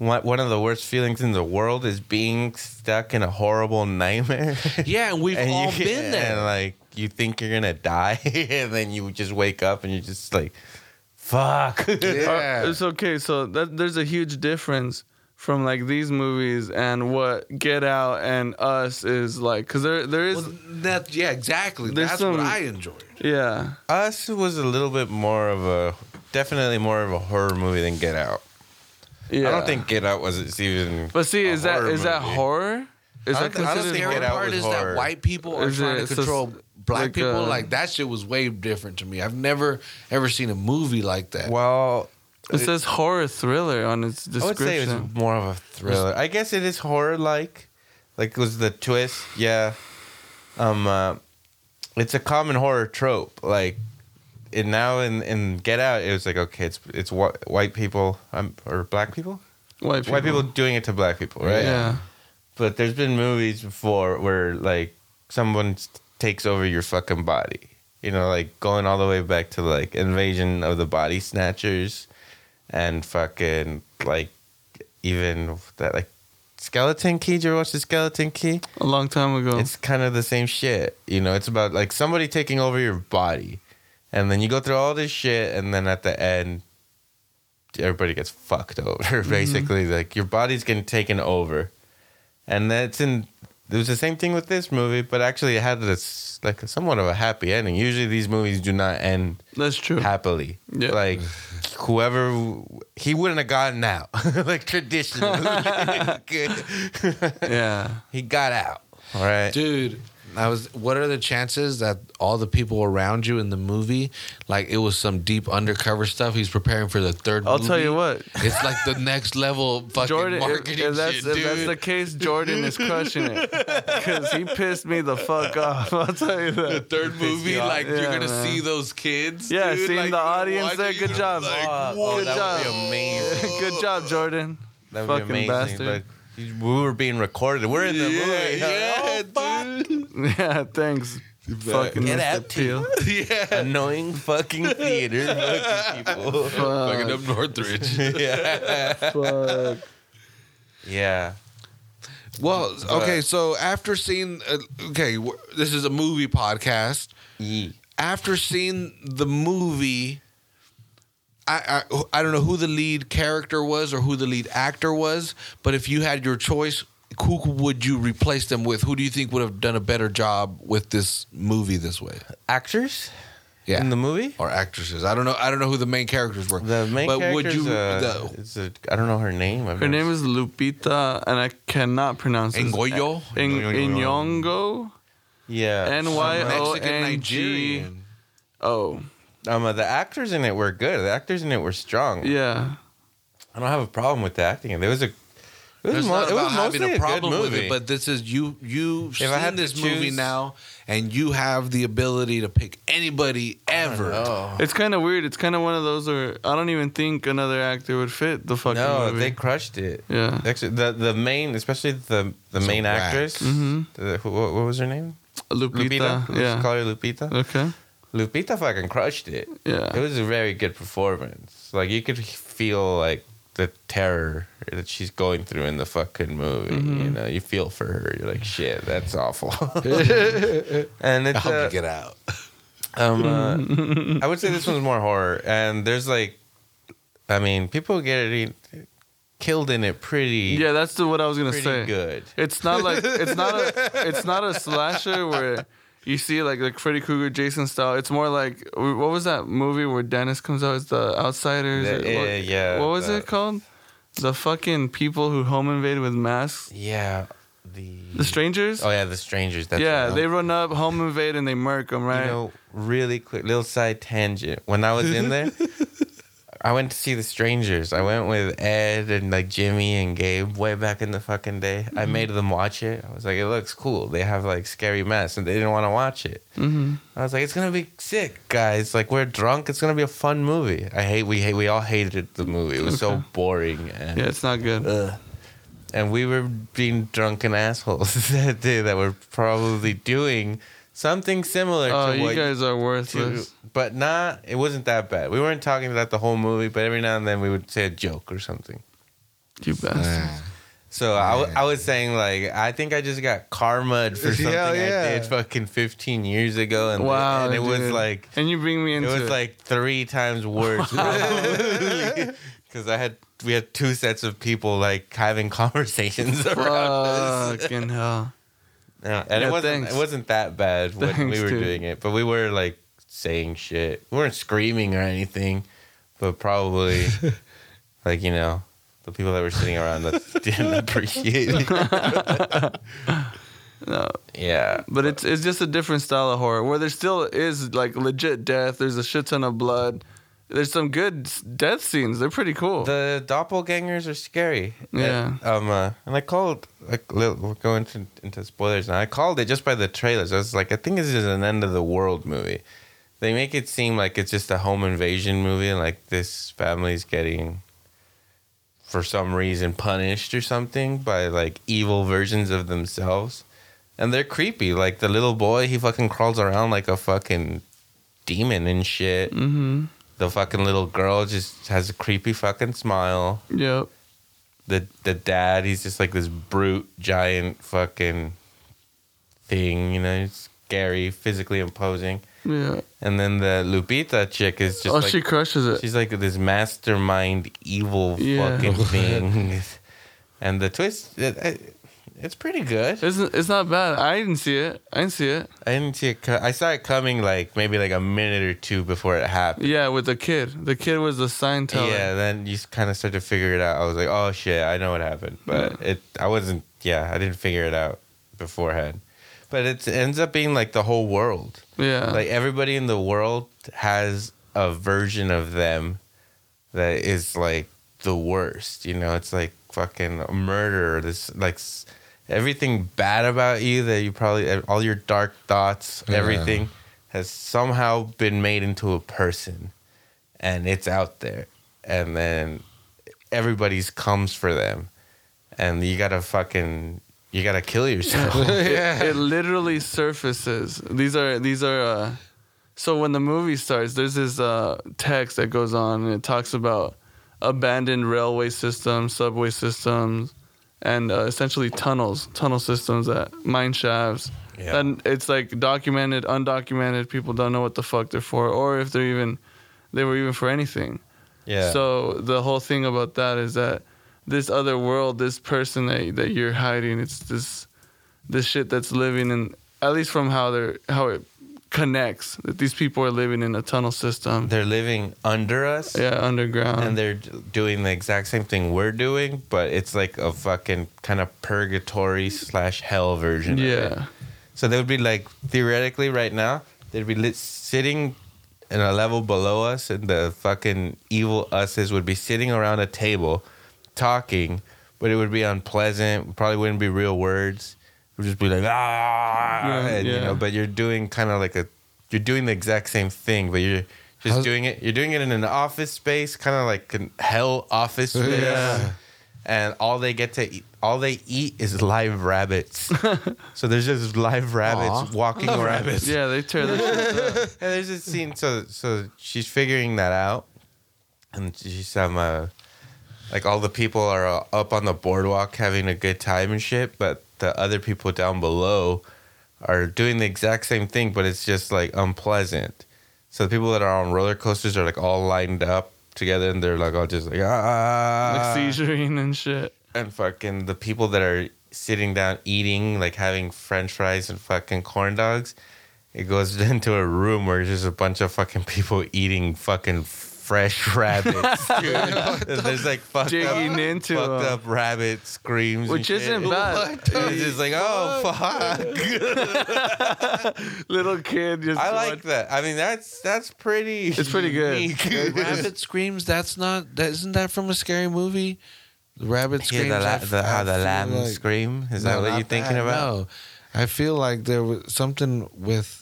one one of the worst feelings in the world is being stuck in a horrible nightmare. yeah, and we've and all you, been there. And like you think you're gonna die, and then you just wake up and you're just like, "Fuck." yeah. Uh, It's okay. So that, there's a huge difference from like these movies and what Get Out and Us is like. Cause there there is Well, that yeah, exactly. That's some- what I enjoyed. yeah. Us was a little bit more of a, definitely more of a horror movie than Get Out. Yeah. I don't think Get Out was it's even. But see, a is that horror is that movie. horror? Is I that don't- I don't considered think Get Out part was is horror. that white people are Is trying it- to so control it's black like, people. uh, like that shit was way different to me. I've never ever seen a movie like that. Well, It says horror thriller on its I would say description. it's more of a thriller. I guess it is horror like. Like was the twist, yeah. Um uh, it's a common horror trope. Like it now in, in Get Out, it was like okay, it's it's whi- white people um, or black people, white people. white people doing it to black people, right? Yeah. But there's been movies before where like someone takes over your fucking body. You know, like going all the way back to like Invasion of the Body Snatchers, and fucking like even that like Skeleton Key. Did you ever watch the Skeleton Key? A long time ago. It's kind of the same shit. You know, it's about like somebody taking over your body, and then you go through all this shit, and then at the end, everybody gets fucked over. Mm-hmm. Basically, like your body's getting taken over, and that's in. It was the same thing with this movie, but actually it had this like somewhat of a happy ending. Usually these movies do not end That's true. happily. Yeah. Like whoever he wouldn't have gotten out. like traditionally. yeah. he got out. All right. Dude, I was. What are the chances that all the people around you in the movie, like it was some deep undercover stuff? He's preparing for the third. I'll movie? tell you what. It's like the next level fucking Jordan, marketing if that's shit, if dude. that's the case, Jordan is crushing it because he pissed me the fuck off. I'll tell you that. the third movie, like you're gonna man. see those kids. Yeah, dude, seeing like, the audience there. Good job. Like, Oh, whoa. that would be job. amazing. Good job, Jordan. That would Fucking be amazing. bastard. But we were being recorded. We're in the yeah, movie. yeah, Oh, dude. Yeah, thanks. Fucking Get Mr. out, Peele. yeah, Annoying fucking theater fucking people. fucking up Northridge. yeah. Fuck. Yeah. well, okay, so after seeing, uh, okay, w- this is a movie podcast. Yee. After seeing the movie, I, I I don't know who the lead character was or who the lead actor was, but if you had your choice, who would you replace them with? Who do you think would have done a better job with this movie this way? Actors Yeah, in the movie? or actresses. I don't know. I don't know who the main characters were. The main but character would you? uh, the, is a, I don't know her name. I've Her never name is Lupita, and I cannot pronounce it. Ngoyo? In- Inyongo. Yeah. N Y O Mexican N G Nigerian. O. Um, uh, the actors in it were good. The actors in it were strong. Yeah. I don't have a problem with the acting. There was a It was It's mo- not it was about having mostly a a good problem with movie. it, but this is you. You've If I seen had to this movie now, and you have the ability to pick anybody ever. Oh. It's kind of weird. It's kind of one of those where I don't even think another actor would fit the fucking No, movie. they crushed it. Yeah. Actually, the the main, especially the the So main whack. actress. Mhm. the- what, what was her name? Lupita. Let's Yeah. call her Lupita. Okay. Lupita fucking crushed it. Yeah. It was a very good performance. Like you could feel like the terror that she's going through in the fucking movie. Mm-hmm. You know, you feel for her. You're like, shit, that's awful. and I it's hope uh, you get out. um, uh, I would say this one's more horror, and there's like, I mean, people get it killed in it pretty. Yeah, that's the, what I was gonna pretty say. good. It's not like it's not a it's not a slasher where you see like like Freddy Krueger, Jason style. It's more like what was that movie where Dennis comes out? It's the Outsiders. The- or yeah, what, yeah, What was the- it called? The fucking people who home invade with masks. Yeah, the The strangers. Oh yeah, the strangers. That's yeah, they run up, home invade, and they murk them. Right. You know, really quick little side tangent. When I was in there, I went to see The Strangers. I went with Ed and like Jimmy and Gabe way back in the fucking day. I Mm-hmm. made them watch it. I was like, it looks cool. They have like scary masks, and they didn't want to watch it. hmm I was like, it's gonna be sick, guys. Like we're drunk. It's gonna be a fun movie. I hate. We hate. We all hated the movie. It was so boring and. Yeah, it's not good. Ugh. And we were being drunken assholes that day that were probably doing something similar Oh, to you what guys are to, worthless. but not. It wasn't that bad. We weren't talking about the whole movie, but every now and then we would say a joke or something. You bastard. So I, w- I was saying like I think I just got karma for something Hell yeah. I did fucking 15 years ago, and Wow. and it was like and you bring me into it into was like three times worse because I had we had two sets of people like having conversations around us. fucking hell. Yeah, and Yeah, it wasn't thanks. it wasn't that bad when Thanks, we were dude. doing it, but we were like saying shit. We weren't screaming or anything, but probably like you know the people that were sitting around us didn't appreciate it. No, Yeah, but it's it's just a different style of horror where there still is like legit death. There's a shit ton of blood. There's some good death scenes. They're pretty cool. the doppelgangers are scary. Yeah. And, um, uh, and I called like li- we're going to, into spoilers now. I called it just by the trailers. I was like, I think this is an end of the world movie. They make it seem like it's just a home invasion movie, and like this family's getting, for some reason, punished or something by like evil versions of themselves, and they're creepy. Like the little boy, he fucking crawls around like a fucking demon and shit. mm-hmm. The fucking little girl just has a creepy fucking smile Yep. the the dad he's just like this brute giant fucking thing you know he's scary physically imposing Yeah. and then the lupita chick is just oh, like she crushes it. she's like this mastermind evil Yeah. fucking thing and the twist it, it, it's pretty good It's, it's not bad. I didn't see it. I didn't see it. i didn't see it co- i saw it coming like maybe like a minute or two before it happened Yeah, with the kid. The kid was the sign teller. Yeah, then you kind of start to figure it out. I was like, oh shit, I know what happened, but it I wasn't. Yeah, I didn't figure it out beforehand. But it ends up being like the whole world. Yeah. Like everybody in the world has a version of them that is like the worst. You know, it's like fucking murder. This like everything bad about you that you probably all your dark thoughts, Yeah. everything has somehow been made into a person, and it's out there, and then everybody's comes for them, and you gotta fucking you gotta kill yourself. it, it literally surfaces. These are these are. Uh, so when the movie starts, there's this uh, text that goes on, and it talks about abandoned railway systems, subway systems, and uh, essentially tunnels, tunnel systems that mine shafts. Yeah. And it's like documented, undocumented. People don't know what the fuck they're for, or if they're even they were even for anything. yeah. So the whole thing about that is that this other world, this person that that you're hiding, it's this this shit that's living in at least from how they're how it connects that these people are living in a tunnel system. they're living under us. yeah, underground. and they're doing the exact same thing we're doing, but it's like a fucking kind of purgatory slash hell version. Of it. yeah. So they would be like theoretically right now they'd be lit, sitting in a level below us, and the fucking evil us's would be sitting around a table, talking, but it would be unpleasant. Probably wouldn't be real words. It would just be like ah, Yeah, and, you know. But you're doing kind of like a, you're doing the exact same thing, but you're just How's- doing it. You're doing it in an office space, kind of like an hell office space. Yeah. And all they get to eat, all they eat is live rabbits. so there's just live rabbits Aw. walking love around. rabbits. Yeah, they tear the shit up. And there's this scene. So so she's figuring that out, and she's um uh, like all the people are uh, up on the boardwalk having a good time and shit, but the other people down below are doing the exact same thing, but it's just like unpleasant. So the people that are on roller coasters are like all lined up together, and they're like all just like ah, Like seizuring and shit. and fucking the people that are sitting down eating, like having French fries and fucking corn dogs, it goes into a room where there's just a bunch of fucking people eating fucking fresh rabbits. dude. there's like fucked Digging up, into fucked 'em. up rabbit screams, and Which shit. isn't bad. It's just like oh fuck. Little kid just. I like that. I mean that's that's pretty. It's pretty good. unique. Rabbit screams. That's not. That isn't that from a scary movie? The rabbit Yeah, screams. the, la- f- the, how I the feel lamb like- scream. Is No, that what not you're thinking that, about? No, I feel like there was something with.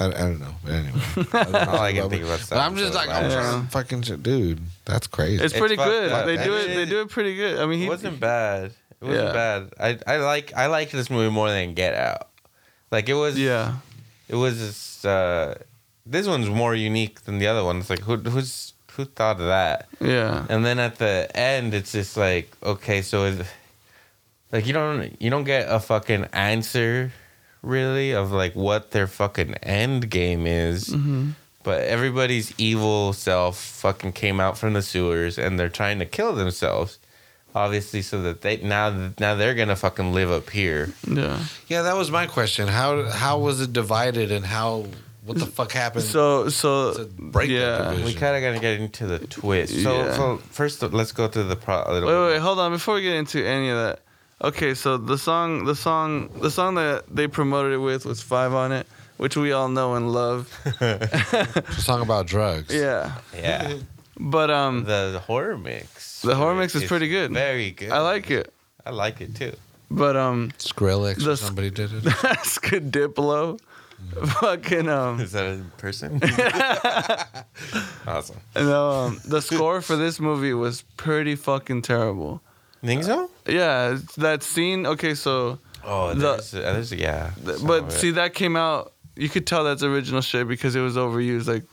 I, I don't know. But anyway, all I can think about. But I'm just like, I'm trying to fucking shit, dude. That's crazy. It's It's pretty fucked good. up. They do I it. They do it pretty good. I mean, he It wasn't bad. It wasn't Yeah. bad. I I like I liked this movie more than Get Out. Like it was. Yeah, It was. Just, uh, this one's more unique than the other one. It's like who who's who thought of that? yeah. And then at the end, it's just like okay, so is, like you don't you don't get a fucking answer really of like what their fucking end game is. hmm But everybody's evil self fucking came out from the sewers and they're trying to kill themselves. Obviously, so that they now now they're gonna fucking live up here. Yeah. yeah, that was my question. How how was it divided and how what the fuck happened? So so break yeah. division? We kind of gotta get into the twist. So, Yeah. so first, let's go through the pro. A little Wait, bit. wait, hold on. Before we get into any of that, okay. So the song, the song, the song that they promoted it with was Five on it, which we all know and love. a song about drugs. Yeah, Yeah, but um, the, the horror mix. The horror mix is pretty good. Very good. I like it. I like it too. But um, Skrillex The or somebody did it. that's good. Diplo, fucking um, Is that a person? awesome. no, um, the score for this movie was pretty fucking terrible. Think so? Yeah, that scene. Okay, so Oh, The- there's, there's yeah. Th- some but of it. see, that came out. You could tell that's original shit because it was overused, like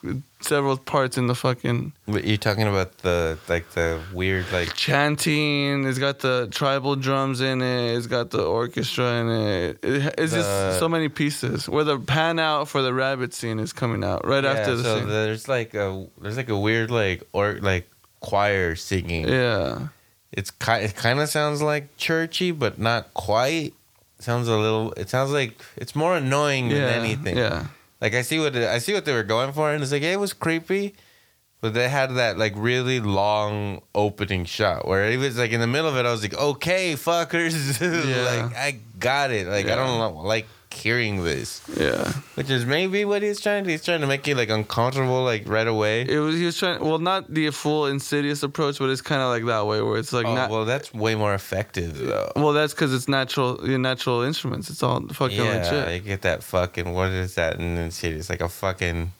several parts in the fucking But you're talking about the like the weird like chanting. It's got the tribal drums in it. It's got the orchestra in it. it it's The- just so many pieces. Where the pan out for the rabbit scene is coming out right yeah, after the scene. so scene. there's like a there's like a weird like or like choir singing. yeah, It's ki- it kind of sounds like churchy, but not quite. Sounds a little. It sounds like it's more annoying yeah, than anything. Yeah, Like I see what it- I see what they were going for, and it's like it was creepy, but they had that like really long opening shot where it was like in the middle of it. I was like, okay, fuckers, Yeah. like I got it. Like I don't know, like hearing this, yeah. which is maybe what he's trying to. He's trying to make you like uncomfortable, like right away. It was he was trying. Well, not the full insidious approach, but it's kind of like that way where it's like oh, not. well, that's way more effective though. Well, that's because it's natural, your natural instruments. It's all fucking yeah, legit. you get that fucking what is that in? It's like a fucking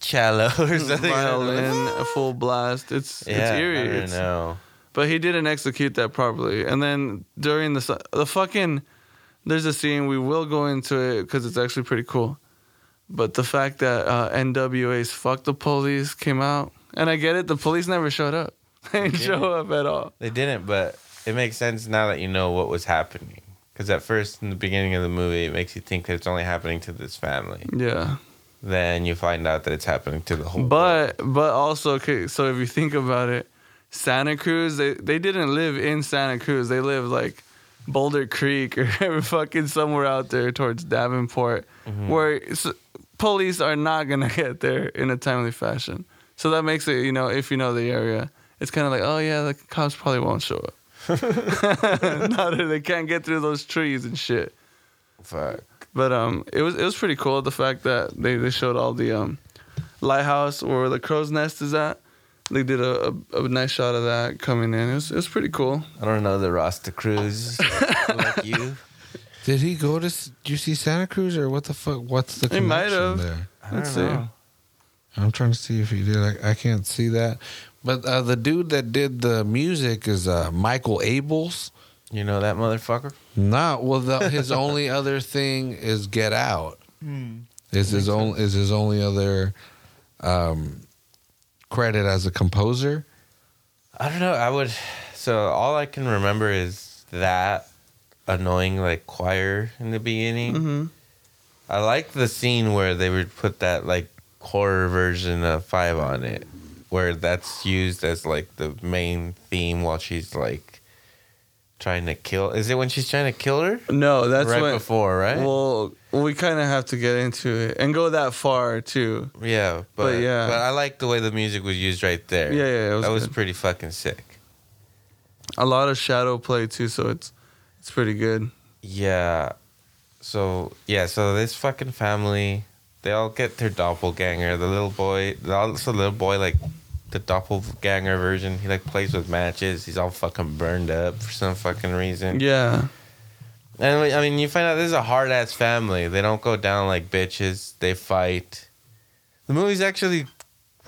cello or something. Violin, a full blast. It's Yeah, it's eerie. I don't It's- know. But he didn't execute that properly. And then during the the fucking, there's a scene we will go into it because it's actually pretty cool. But the fact that uh, NWA's "Fuck the Police" came out, and I get it, the police never showed up. They didn't show up at all. They didn't, but it makes sense now that you know what was happening. Because at first, in the beginning of the movie, it makes you think that it's only happening to this family. Yeah. Then you find out that it's happening to the whole. world. But but also okay, so if you think about it, Santa Cruz they they didn't live in Santa Cruz. They lived like Boulder Creek or fucking somewhere out there towards Davenport, where police are not gonna get there in a timely fashion. So that makes it you know if you know the area, it's kind of like oh yeah the cops probably won't show up. now that they can't get through those trees and shit. fuck. But um, it was it was pretty cool the fact that they, they showed all the um, lighthouse where the crow's nest is at. They did a, a, a nice shot of that coming in. It was, it was pretty cool. I don't know the Rasta Cruz like you. Did he go to? s- Did you see Santa Cruz or what the fuck? What's the He might connection have. there? I don't Let's see. know. I'm trying to see if he did. I, I can't see that. But uh, the dude that did the music is uh, Michael Abels. You know that motherfucker? Not well. The, his only other thing is Get Out. Is his only is his only other um, credit as a composer. I don't know. I would. So all I can remember is that annoying like choir in the beginning. hmm I like the scene where they would put that like horror version of Five on it, where that's used as like the main theme while she's like trying to kill. Is it when she's trying to kill her? No, that's right when. before, right? Well, we kind of have to get into it and go that far too. yeah, but, but yeah. but I like the way the music was used right there. Yeah, yeah, it was that was pretty fucking sick. A lot of shadow play too, so it's it's pretty good. Yeah. So yeah, so this fucking family, they all get their doppelganger. The little boy, also the little boy like the doppelganger version. He like plays with matches. He's all fucking burned up for some fucking reason. Yeah, And I mean, you find out this is a hard ass family. They don't go down like bitches. They fight. The movie's actually,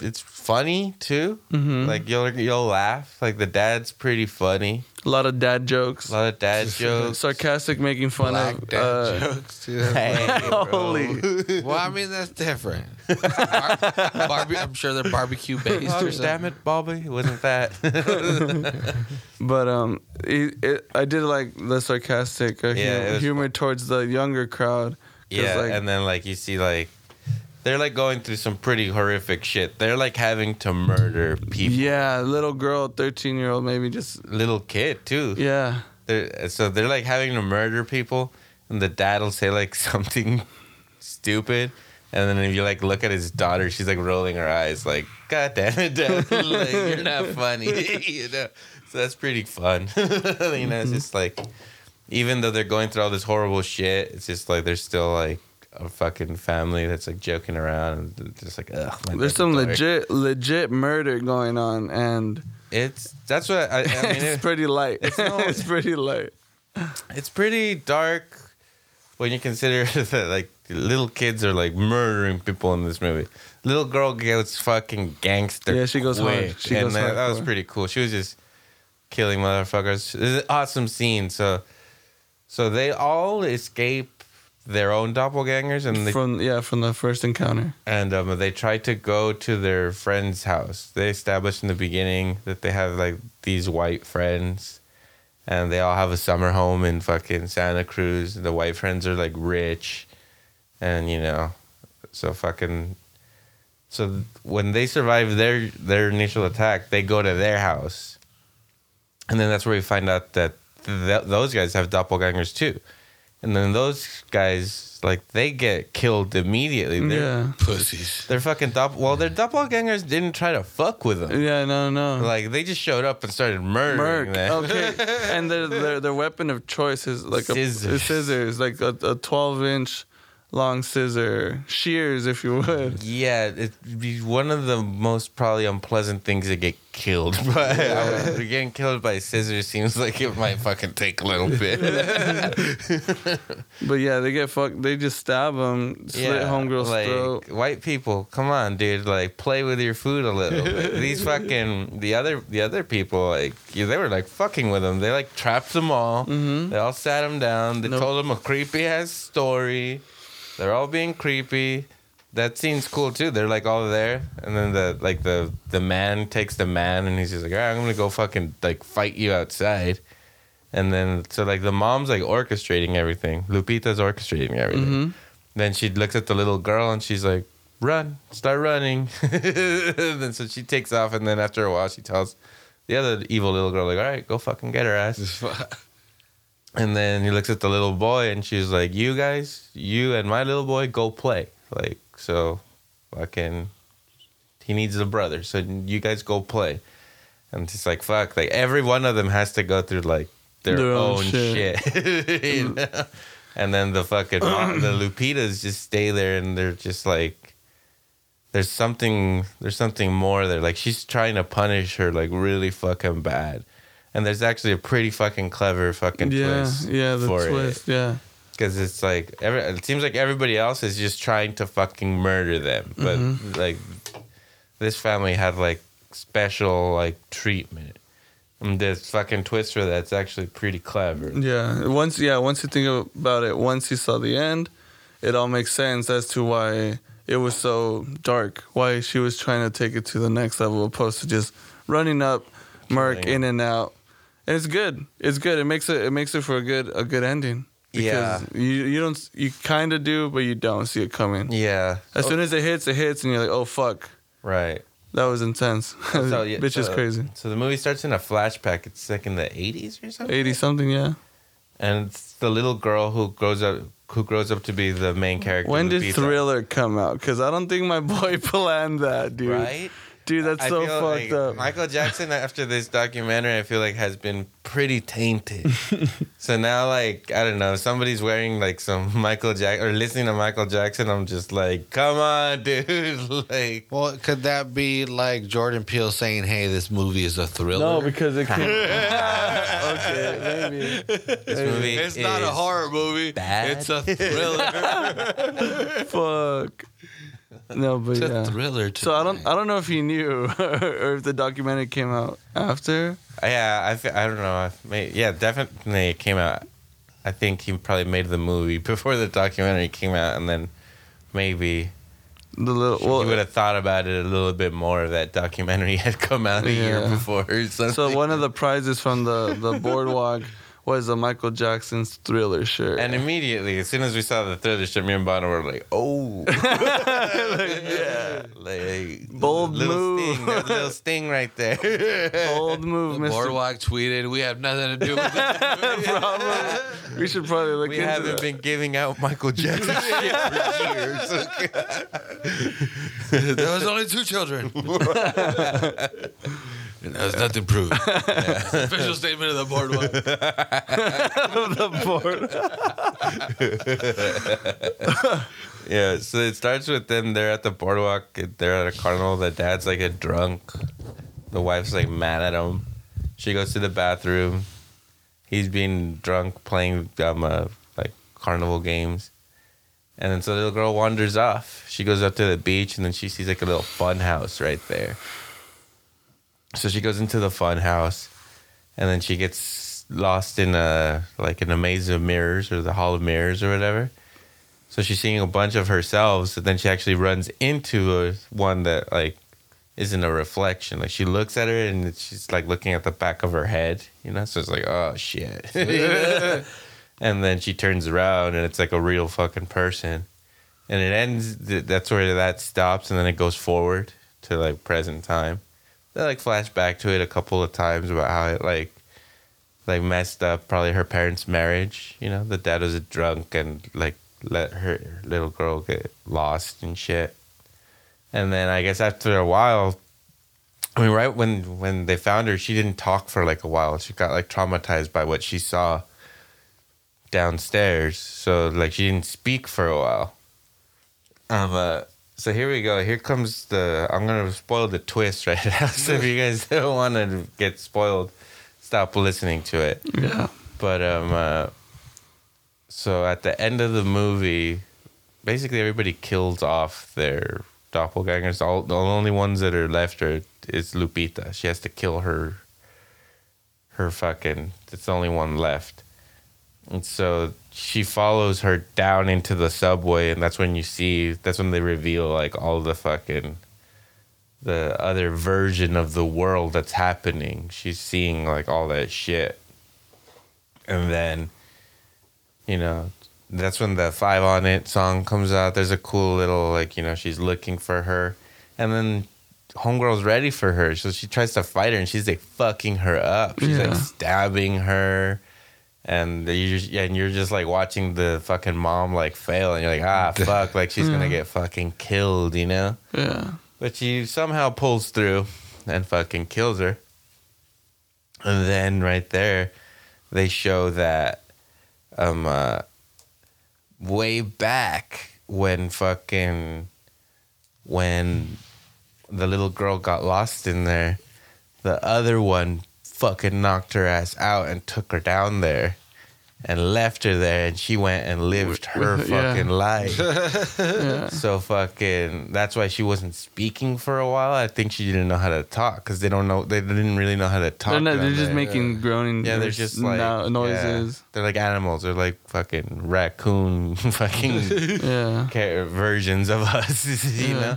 it's funny too. Mhm. Like you'll you'll laugh. Like the dad's pretty funny. a lot of dad jokes, A lot of dad jokes. sarcastic, making fun Black of. dad uh, jokes. too. Hey. Holy. well, I mean that's different. Bar- barbe- I'm sure they're barbecue based Oh, or something. damn it, Bobby! Wasn't that? But um, it, it, I did like the sarcastic uh, Yeah, humor, humor towards the younger crowd. yeah, like, and then like you see like they're like going through some pretty horrific shit. They're like having to murder people. yeah, little girl, thirteen year old, maybe just Little kid too. yeah, They're, so they're like having to murder people, and the dad will say like something stupid, and then if you like look at his daughter, she's like rolling her eyes, like "God damn it, dad! like, you're not funny." you know, so that's pretty fun. you know, it's just like even though they're going through all this horrible shit, it's just like they're still like a fucking family that's like joking around and just like ugh. there's some dark." legit legit murder going on, and It's that's what I, I mean. it's it- pretty light. it's It's, pretty light. it's pretty dark when you consider that like little kids are like murdering people in this movie. Little girl gets fucking gangster. Yeah, she goes hard. She and goes that, that was pretty cool. She was just killing motherfuckers. It's an awesome scene. So, so they all escape their own doppelgangers, and they from yeah from the first encounter. and um, they try to go to their friend's house. They established in the beginning that they have like these white friends, and they all have a summer home in fucking Santa Cruz. The white friends are like rich, and you know, so fucking. So when they survive their their initial attack, they go to their house, and then that's where we find out that th- those guys have doppelgangers too, and then those guys like they get killed immediately. They're, Yeah, Pussies. they're fucking dopp. Well, their doppelgangers didn't try to fuck with them. yeah, no, no. Like they just showed up and started murdering Merc. them. Okay, and their, their their weapon of choice is like a Scissors. scissors, like a, a twelve inch long scissor, shears, if you would. Yeah, it'd be one of the most probably unpleasant things to get killed by. Getting killed by scissors seems like it might fucking take a little bit. But yeah, they get fucked. They just stab them, slit homegirl's like throat. white people, come on, dude, like play with your food a little. These fucking the other the other people, like yeah, they were like fucking with them. They like trapped them all. Mhm. They all sat them down. They Nope. told them a creepy ass story. They're all being creepy. That scene's cool too. They're like all there, and then the like the the man takes the man, and he's just like, all right, I'm gonna go fucking like fight you outside. And then so like the mom's like orchestrating everything. Lupita's orchestrating everything. Mhm. Then she looks at the little girl and she's like, "Run, start running." then so she takes off, and then after a while, she tells the other evil little girl, "Like, all right, go fucking get her ass." And then he looks at the little boy, and she's like, "You guys, you and my little boy, go play." Like, so, fucking, he needs a brother, so you guys go play. And it's like, fuck, like every one of them has to go through like their, Their own own, shit. shit. you know? And then the fucking mom, the Lupitas just stay there, and they're just like, there's something there's something more there. Like she's trying to punish her like really fucking bad. And there's actually a pretty fucking clever fucking Yeah, twist. yeah, the for twist. Yeah, Because it's like every, it seems like everybody else is just trying to fucking murder them, but Mm-hmm. like this family had like special like treatment. And this fucking twist for that's actually pretty clever. yeah. Once, yeah, once you think about it, once you saw the end, it all makes sense as to why it was so dark. Why she was trying to take it to the next level, opposed to just running up, Merc in and out. And it's good. It's good. It makes it. It makes it for a good a good ending. Yeah. you you don't you kind of do, but you don't see it coming. Yeah. As soon as it hits, it hits, and you're like, oh fuck, Right. that was intense. So, yeah, Bitch is crazy. So the movie starts in a flashback. It's like in the 80s or something. Eighty something, yeah. And it's the little girl who grows up who grows up to be the main character. When did. Thriller come out? Because I don't think my boy planned that, dude. Right? Dude, that's I so feel fucked like up. Michael Jackson after this documentary, I feel like has been pretty tainted. so now, like I don't know, somebody's wearing like some Michael Jack or listening to Michael Jackson. I'm just like, come on, dude. like, Well, could that be like Jordan Peele saying, "Hey, this movie is a thriller"? no, because it came. okay, maybe. this movie it's not a horror movie. bad. It's a thriller. Fuck. No, but it's yeah. a thriller. So I don't, I don't know if he knew or if the documentary came out after. Yeah, I, I don't know. May, yeah, definitely it came out. I think he probably made the movie before the documentary came out, and then maybe The little, he well, would have thought about it a little bit more if that documentary had come out a year before so one of the prizes from the the boardwalk was a Michael Jackson's Thriller shirt. and immediately, as soon as we saw the thriller shirt, me and Banno were like, "Oh, yeah, like Bold little move. sting, little sting right there." bold move, The Mr. Boardwalk tweeted, "We have nothing to do with this." We should probably look we into haven't that. been giving out Michael Jackson shit for years. there was only two children. And there was nothing proved. Official statement of the boardwalk. the board. Yeah, so it starts with them. They're at the boardwalk. They're at a carnival. The dad's like a drunk. The wife's like mad at him. She goes to the bathroom. He's being drunk, playing um, uh, like carnival games. And then so the little girl wanders off. She goes up to the beach and then she sees like a little fun house right there. So she goes into the fun house and then she gets lost in a like in a maze of mirrors or the hall of mirrors or whatever. So she's seeing a bunch of herself. So then she actually runs into a, one that like isn't a reflection. Like she looks at her and she's like looking at the back of her head, you know. So it's like, oh shit. and then she turns around and it's like a real fucking person. And it ends. That's where that stops, and then it goes forward to like present time. They like flash back to it a couple of times about how it like like messed up probably her parents' marriage. You know, the dad was a drunk and like let her little girl get lost and shit. And then I guess after a while, I mean, right when when they found her, she didn't talk for like a while. She got like traumatized by what she saw downstairs. So like she didn't speak for a while. Um. Uh, so here we go. Here comes the. I'm gonna spoil the twist right now. So if you guys don't want to get spoiled, stop listening to it. Yeah. But um, uh, so at the end of the movie, basically everybody kills off their doppelgangers. All the only ones that are left are is Lupita. She has to kill her. Her fucking. It's the only one left. And so she follows her down into the subway, and that's when you see. That's when they reveal like all the fucking. The other version of the world that's happening. She's seeing like all that shit and then you know that's when the five on it song comes out there's a cool little like you know she's looking for her and then homegirl's ready for her so she tries to fight her and she's like fucking her up she's Yeah. like stabbing her and you yeah, and you're just like watching the fucking mom like fail and you're like ah fuck like she's gonna get fucking killed you know Yeah. but she somehow pulls through and fucking kills her. And then right there, they show that um uh, way back when fucking when the little girl got lost in there, the other one fucking knocked her ass out and took her down there and left her there and she went and lived her Yeah. fucking life. Yeah. So fucking that's why she wasn't speaking for a while. I think she didn't know how to talk cuz they don't know they didn't really know how to talk. They're, not, they're just there. making groaning. Yeah, they're just like no- yeah. noises. They're like animals. They're like fucking raccoon fucking Yeah. versions of us, you Yeah. know.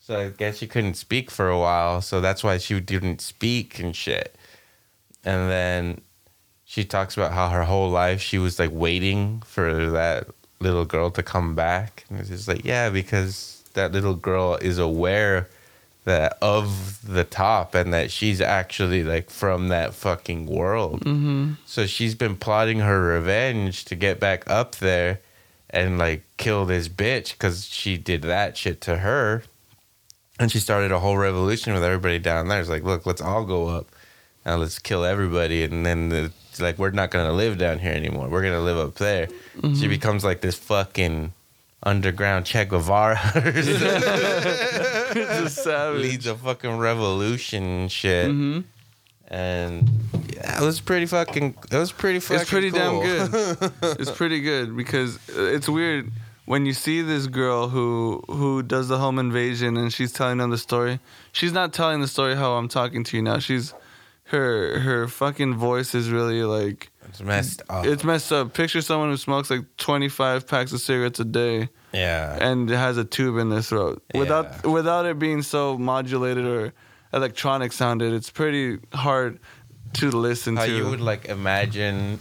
So I guess she couldn't speak for a while, so that's why she didn't speak and shit. And then she talks about how her whole life she was like waiting for that little girl to come back, and it's just like yeah, because that little girl is aware that of the top and that she's actually like from that fucking world. Mm-hmm. So she's been plotting her revenge to get back up there and like kill this bitch because she did that shit to her. And she started a whole revolution with everybody down there. It's like, look, let's all go up and let's kill everybody. And then it's like, we're not going to live down here anymore. We're going to live up there. She becomes like this fucking underground Che Guevara. It's a leads a fucking revolution and shit. hmm And yeah, it was pretty fucking. It was pretty fucking. It's pretty damn good. it's pretty good because it's weird when you see this girl who who does the home invasion and she's telling them the story. She's not telling the story how I'm talking to you now. She's her her fucking voice is really like It's messed up. it's messed up. Picture someone who smokes like 25 packs of cigarettes a day yeah. and has a tube in their throat without Yeah. without it being so modulated or electronic sounded. It's pretty hard to listen How to. you would like imagine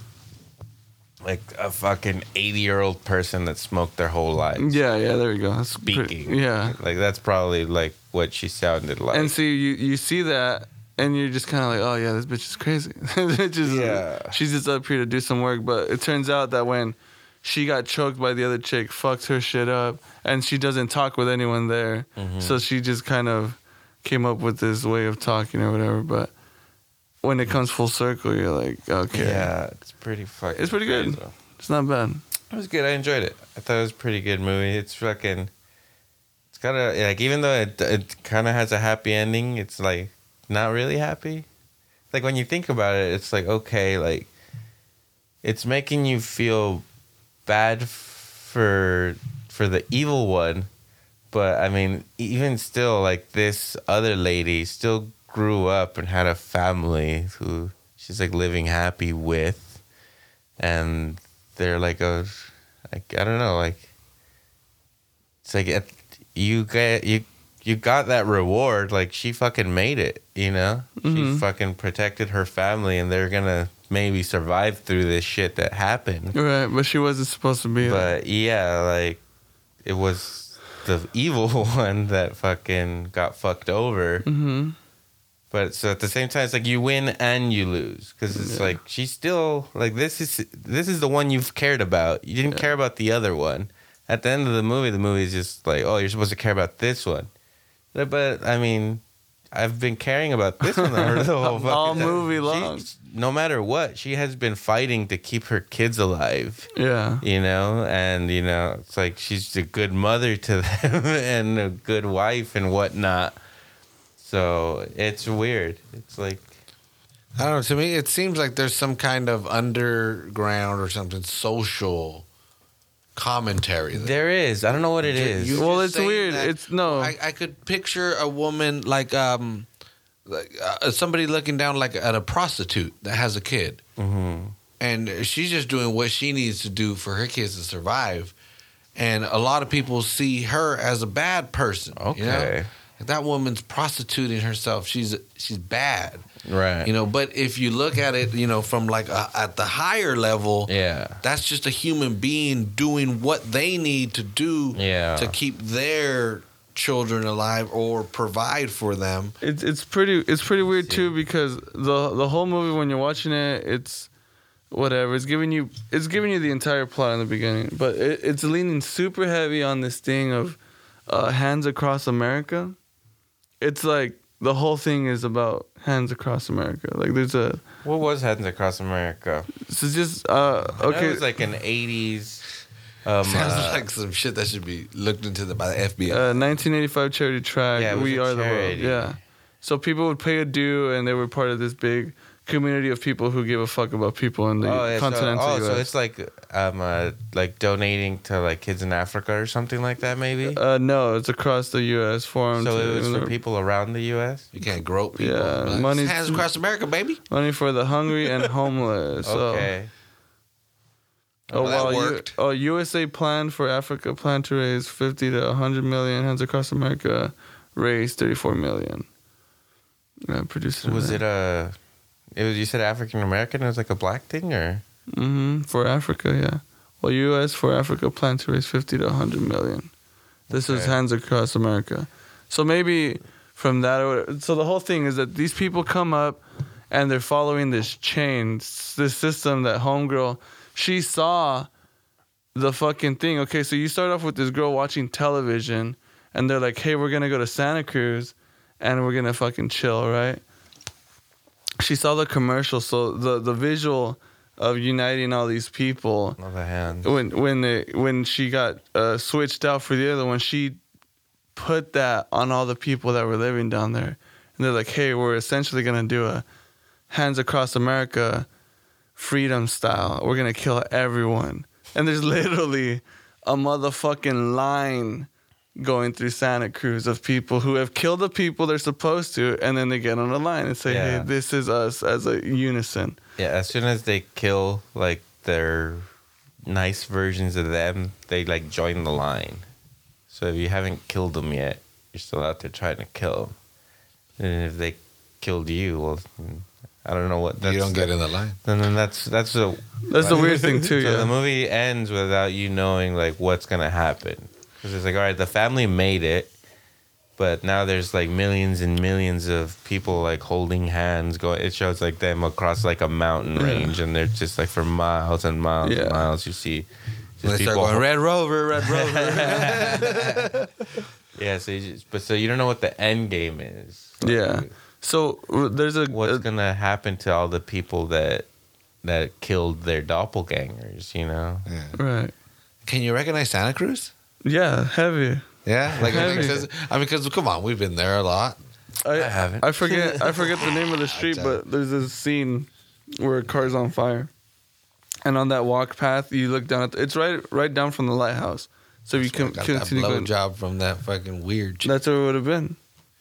like a fucking eighty year old person that smoked their whole life yeah, yeah, there you go. That's pretty- speaking. yeah. Like that's probably like what she sounded like. And see, you you see that, and you're just kind of like, oh yeah, this bitch is crazy. this bitch is, Yeah. she's just up here to do some work. But it turns out that when she got choked by the other chick, fucked her shit up, and she doesn't talk with anyone there. Mm-hmm. So she just kind of came up with this way of talking or whatever. But when it comes full circle, you're like, okay, Yeah, it's pretty fucking. It's pretty good. crazy. it's not bad. It was good. I enjoyed it. I thought it was a pretty good movie. It's fucking. It's kind of like even though it it kind of has a happy ending, it's like not really happy. Like when you think about it, it's like okay, like it's making you feel bad for for the evil one, but I mean, even still, like this other lady still grew up and had a family who she's like living happy with, and they're like a like I don't know, like it's like you get you you got that reward. Like she fucking made it, you know. She Mhm. fucking protected her family, and they're gonna maybe survive through this shit that happened. Right, but she wasn't supposed to be. like, But yeah, like it was the evil one that fucking got fucked over. hmm But so at the same time, it's like you win and you lose because it's Yeah. like she's still like this is this is the one you've cared about. You didn't Yeah. care about the other one. At the end of the movie, the movie is just like, oh, you're supposed to care about this one. But, but I mean, I've been caring about this one the whole All fucking time. movie She- long. no matter what, she has been fighting to keep her kids alive yeah. you know and you know it's like she's a good mother to them and a good wife and whatnot so it's weird it's like I don't know. To me, it seems like there's some kind of underground or something social commentary. There. there is i don't know what it is You Well, it's weird. It's no. I, I could picture a woman like um like uh, somebody looking down like at a prostitute that has a kid, mm-hmm. and she's just doing what she needs to do for her kids to survive. And a lot of people see her as a bad person. you know? Okay. Like, that woman's prostituting herself. She's she's bad. right You know, but if you look at it, you know, from like a, at the higher level, yeah that's just a human being doing what they need to do Yeah. to keep their children alive or provide for them. It's it's pretty it's pretty weird too because the the whole movie when you're watching it it's whatever it's giving you it's giving you the entire plot in the beginning but it, it's leaning super heavy on this thing of uh, hands across America. It's like the whole thing is about hands across America. Like there's a what was hands across america it's just uh okay okay it was like an 80s Um, Sounds uh, like some shit that should be looked into the, by the FBI. Uh, 1985 charity track. Yeah, we a are the world. Yeah. So people would pay a due, and they were part of this big community of people who give a fuck about people in the oh, yeah, so, continental oh, US. so it's like um, uh, like donating to like kids in Africa or something like that, maybe. uh, no, it's across the U.S. Formed. so it was for people around the U.S. you can't grope people. Yeah, Like, money- hands across America, baby. money for the hungry and homeless. So- Okay. Oh, Well, that wow. U- oh, USA plan for Africa plan to raise 50 to 100 million. Hands across America raised 34 million. Yeah, produced Was it a? It was you said African American. It was like a black thing, or Mm-hmm. For Africa, yeah. Well, U.S. for Africa plan to raise 50 to 100 million. This is hands across America. So maybe from that, so the whole thing is that these people come up and they're following this chain, this system that homegirl, she saw the fucking thing. Okay, so you start off with this girl watching television and they're like, hey, we're to go to Santa Cruz and we're to fucking chill, right? She saw the commercial, so the, the visual of uniting all these people on the hand. when when it, when she got uh, switched out for the other one, she put that on all the people that were living down there, and they're like, "Hey, we're essentially gonna do a hands across America, freedom style. We're gonna kill everyone." And there's literally a motherfucking line going through Santa Cruz of people who have killed the people they're supposed to, and then they get on the line and say, Yeah. "Hey, this is us as a unison." Yeah, as soon as they kill like their nice versions of them, they like join the line. So if you haven't killed them yet, you're still out there trying to kill them. And if they killed you, well, I don't know what. That's, you don't get in the line. And then that's that's a That's the weird thing too. so Yeah. the movie ends without you knowing like what's gonna happen because it's like all right, the family made it, but now there's like millions and millions of people like holding hands. Going, it shows like them across like a mountain Yeah. range, and they're just like for miles and miles Yeah. and miles. You see, And just they start people going, Red Rover, Red Rover. Yeah, so you just, but so you don't know what the end game is. Like, Yeah. So uh, there's a, what's a- gonna happen to all the people that that killed their doppelgangers? You know. Yeah. right. Can you recognize Santa Cruz? Yeah, heavy. Yeah, like Heavy. because I mean, because come on, we've been there a lot. I, I haven't. I forget. I forget the name of the street, but there's this scene where a car's on fire, and on that walk path, you look down at. The, it's right, right down from the lighthouse. So if you can Got that continue blow going. job from that fucking weird. Chick. That's where it would have been,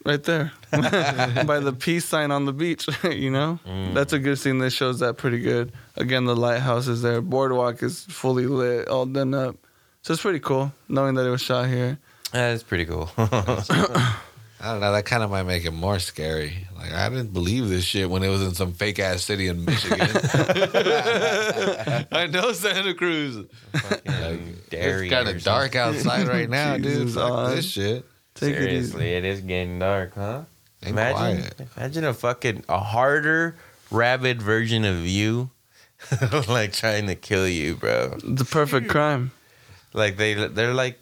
right there, by the peace sign on the beach. you know, Mm. that's a good scene that shows that pretty good. Again, the lighthouse is there. Boardwalk is fully lit, all done up. So it's pretty cool knowing that it was shot here. That's pretty cool. I don't know. That kind of might make it more scary. Like I didn't believe this shit when it was in some fake ass city in Michigan. I know Santa Cruz. Fucking it's kind of dark outside right now, dude. Jesus, Fuck on. this shit. Take it. Seriously, it is getting dark, huh? Ain't imagine, quiet. imagine a fucking a harder, rabid version of you, like trying to kill you, bro. The perfect crime. Like they, they're like,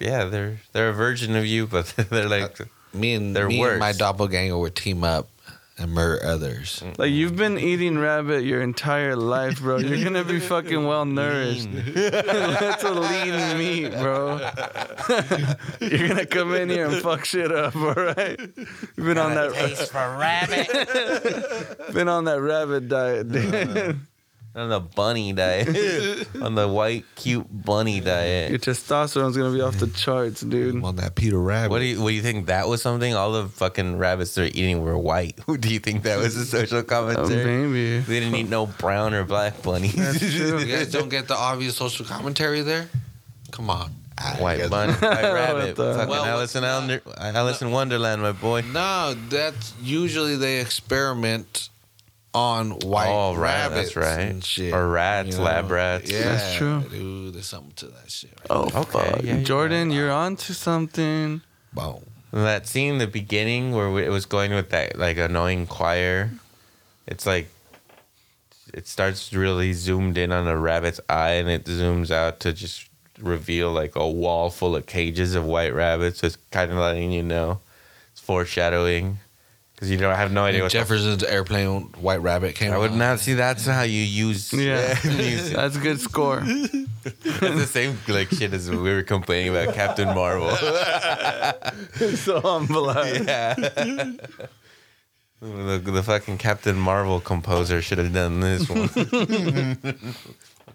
yeah, they're they're a version of you, but they're like, uh, Me and They're me and my doppelganger would team up and murder others. Like you've been eating rabbit your entire life, bro. You're gonna be fucking well nourished. That's a lean meat, bro. You're gonna come in here and fuck shit up, all right? You've been on that taste for rabbit been on that rabbit diet, dude. Uh-huh. On the bunny diet, on the white cute bunny diet. Your testosterone's gonna be off the charts, dude. On that Peter Rabbit. What do you what do you think that was something? All the fucking rabbits they're eating were white. Who do you think that was a social Oh, commentary? Uh, maybe. They didn't eat no brown or black bunnies. you guys don't get the obvious social commentary there? Come on. Ah, white bunny, white rabbit, the- fucking Well, Alice in Under, Alice in Wonderland, my boy. No, that's usually they experiment on white Oh, right, rabbits that's right. and shit. Or rats, lab rats. Yeah, That's true. Dude, there's something to that shit. Right? Oh Okay, fuck. yeah, yeah. Jordan, you're on to something. Boom. That scene in the beginning where it was going with that like annoying choir, it's like it starts really zoomed in on a rabbit's eye and it zooms out to just reveal like a wall full of cages of white rabbits. So it's kind of letting you know it's foreshadowing because you don't have no idea what. the- Jefferson's airplane, White Rabbit came. I would on. not see. That's how you use Yeah. music. That's a good score. That's the same like shit as we were complaining about Captain Marvel. so humble. yeah. The, the fucking Captain Marvel composer should have done this one.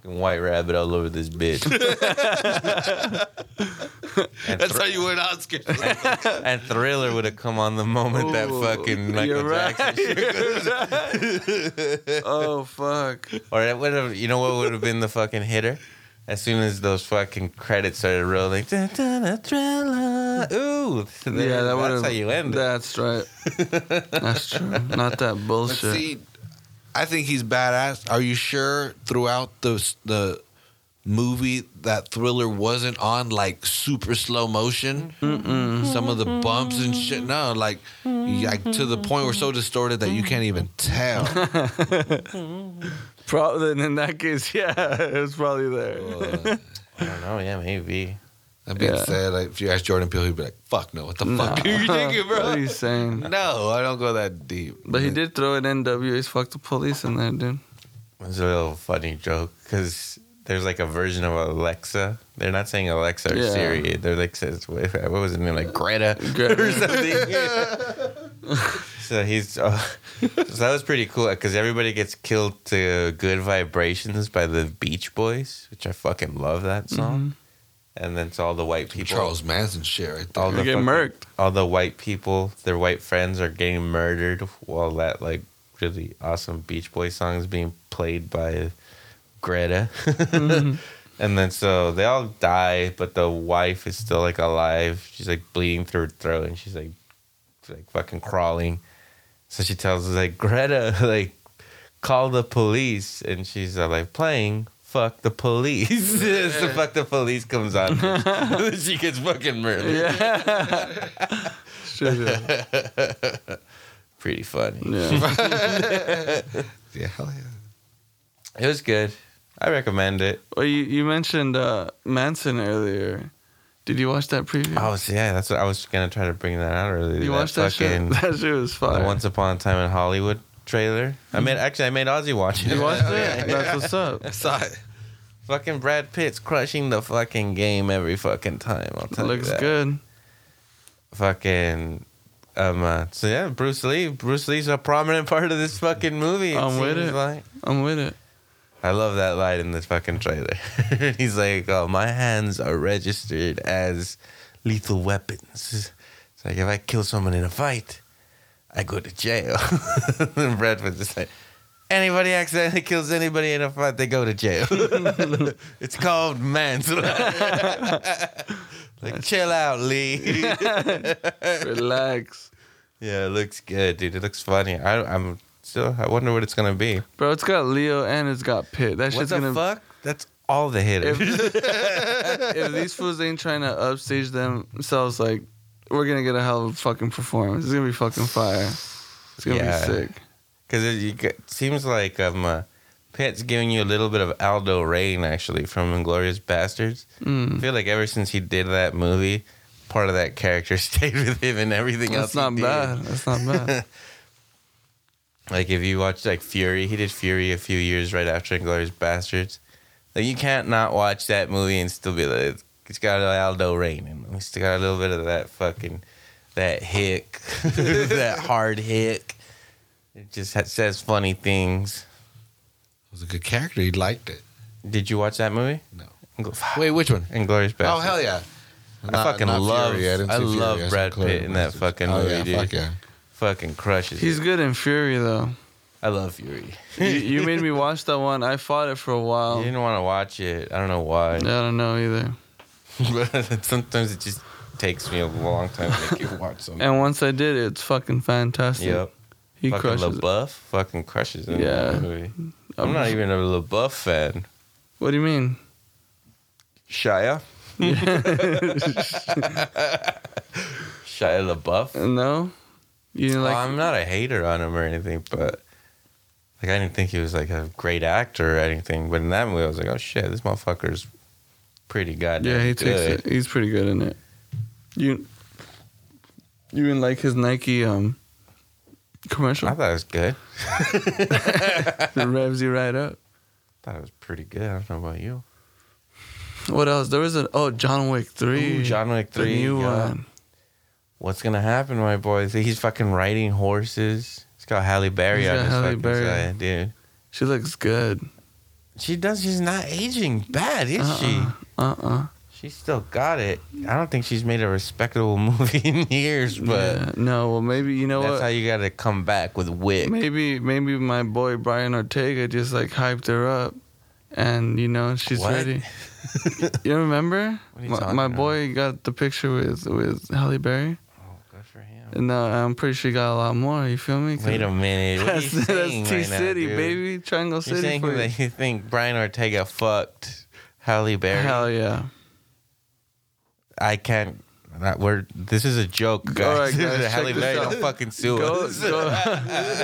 Fucking white rabbit all over this bitch. and, That's how you went win Oscar. and Thriller would have come on the moment that Ooh, fucking Michael you're right. Jackson. Oh fuck. Or it would have, you know what would have been the fucking hitter? As soon as those fucking credits started rolling, dun, dun, dun, Thriller. Ooh, Yeah, that would that's how you end it. That's right. That's true. Not that bullshit. see, I think he's badass. Are you sure throughout the the movie that Thriller wasn't on like super slow motion? Some of the bumps and shit. No, like, like to the point where so distorted that you can't even tell. Probably in that case, yeah, it was probably there. Uh, I don't know. Yeah, maybe. That being Yeah. said, like, if you ask Jordan Peele, he'd be like, "Fuck no, what the fuck are you thinking, bro?" What are you saying? No, I don't go that deep. But he did throw an NWA's fuck the police in there, dude. It's a little funny joke because there's like a version of Alexa. They're not saying Alexa or Yeah. Siri. They're like says what what was it name like Greta, Greta. or something. so he's uh, so that was pretty cool because everybody gets killed to "Good Vibrations" by the Beach Boys, which I fucking love that song. And then it's all the white people, Charles Manson shit right there. all They the get fucking- murked. all the white people, their white friends are getting murdered while that like really awesome Beach Boy song is being played by Greta. and then so they all die, but the wife is still like alive. She's like bleeding through her throat and she's like like fucking crawling. So she tells us like Greta, like call the police, and she's uh, like playing. Fuck the police. so fuck the police comes on. she gets fucking murdered. Yeah. Straight up. Pretty funny. Yeah. yeah, hell yeah. It was good. I recommend it. Well, you, you mentioned uh, Manson earlier. Did you watch that preview? Oh, yeah, that's what I was gonna try to bring that out earlier. you watched that shit? That shit was the fire. Once Upon a Time in Hollywood trailer. I made actually I made Ozzy watch it. you watched it? That's what's up. I saw it. fucking Brad Pitt's crushing the fucking game every fucking time. I'll tell Looks you that. good. Fucking. Um, uh, so yeah, Bruce Lee. Bruce Lee's a prominent part of this fucking movie. it I'm with seems it. Like. I'm with it. I love that line in this fucking trailer. He's like, "Oh, my hands are registered as lethal weapons. It's like if I kill someone in a fight, I go to jail." and Brad just like, "Anybody accidentally kills anybody in a fight, they go to jail. it's called manslaughter." like, chill out, Lee. Relax. yeah, it looks good, dude. It looks funny. I, I'm still. I wonder what it's gonna be. Bro, it's got Leo and it's got Pitt. That What shit's gonna fuck? That's all the hitters. if, if these fools ain't trying to upstage themselves, like we're gonna get a hell of a fucking performance. It's gonna be fucking fire. It's gonna Yeah. be sick. Because it, get- seems like um, uh, Pitt's giving you a little bit of Aldo Raine actually from Inglourious Basterds. I Mm. feel like ever since he did that movie, part of that character stayed with him and everything else. That's not bad. That's not bad. Like if you watch like Fury, he did Fury a few years right after Inglourious Basterds. Like you can't not watch that movie and still be like, it's got Aldo Raine in him. It's got a little bit of that fucking that hick, that hard hick. It just ha- says funny things. It was a good character. He liked it. Did you watch that movie? No. Ingl- Wait, which one? Inglourious Oh Basterds. hell yeah! I fucking love- didn't I see Fury. love saw Brad Inglourious Pitt in that Basterds. fucking oh, movie, yeah, dude. Fuck yeah! Fucking crushes. He's good in Fury though. I love Fury. You, you made me watch that one. I fought it for a while. You didn't want to watch it. I don't know why. I don't know either. But sometimes it just takes me a long time to make you watch something. And once I did it's fucking fantastic. Yep. He fucking crushes it. LaBeouf fucking crushes in Yeah. that movie. I'm not even a LaBeouf fan. What do you mean? Shia? Shia LaBeouf? No, you like. I'm not a hater on him or anything, but like I didn't think he was like a great actor or anything. But in that movie, I was like, oh shit, this motherfucker's pretty goddamn yeah, he good. takes it. He's pretty good in it. You, you didn't like his Nike um, commercial. I thought it was good. it revs you right up. thought it was pretty good. I don't know about you. What else? There was an oh John Wick three. Ooh, John Wick three. the 3, new yeah. one. What's gonna happen, my boy? He's fucking riding horses. He's got Halle Berry He's on his Halle fucking Berry. side, dude. She looks good. She does. She's not aging bad, is she? Uh uh She still got it. I don't think she's made a respectable movie in years, but yeah. No, well maybe you know that's what? how you gotta come back with Wick. Maybe maybe my boy Brian Ortega just like hyped her up, and you know she's What? ready. you remember? You my, my boy got the picture with with Halle Berry, Good for him. and uh, I'm pretty sure he got a lot more. You feel me? Wait a minute. What are That's, you saying that's T right City, dude? baby. Triangle You're City saying for you. that you think Brian Ortega fucked Halle Berry? Hell yeah. I can't. Not, we're, this is a joke, guys. All right, guys, Halle this Berry out. don't fucking sue Go, us. go,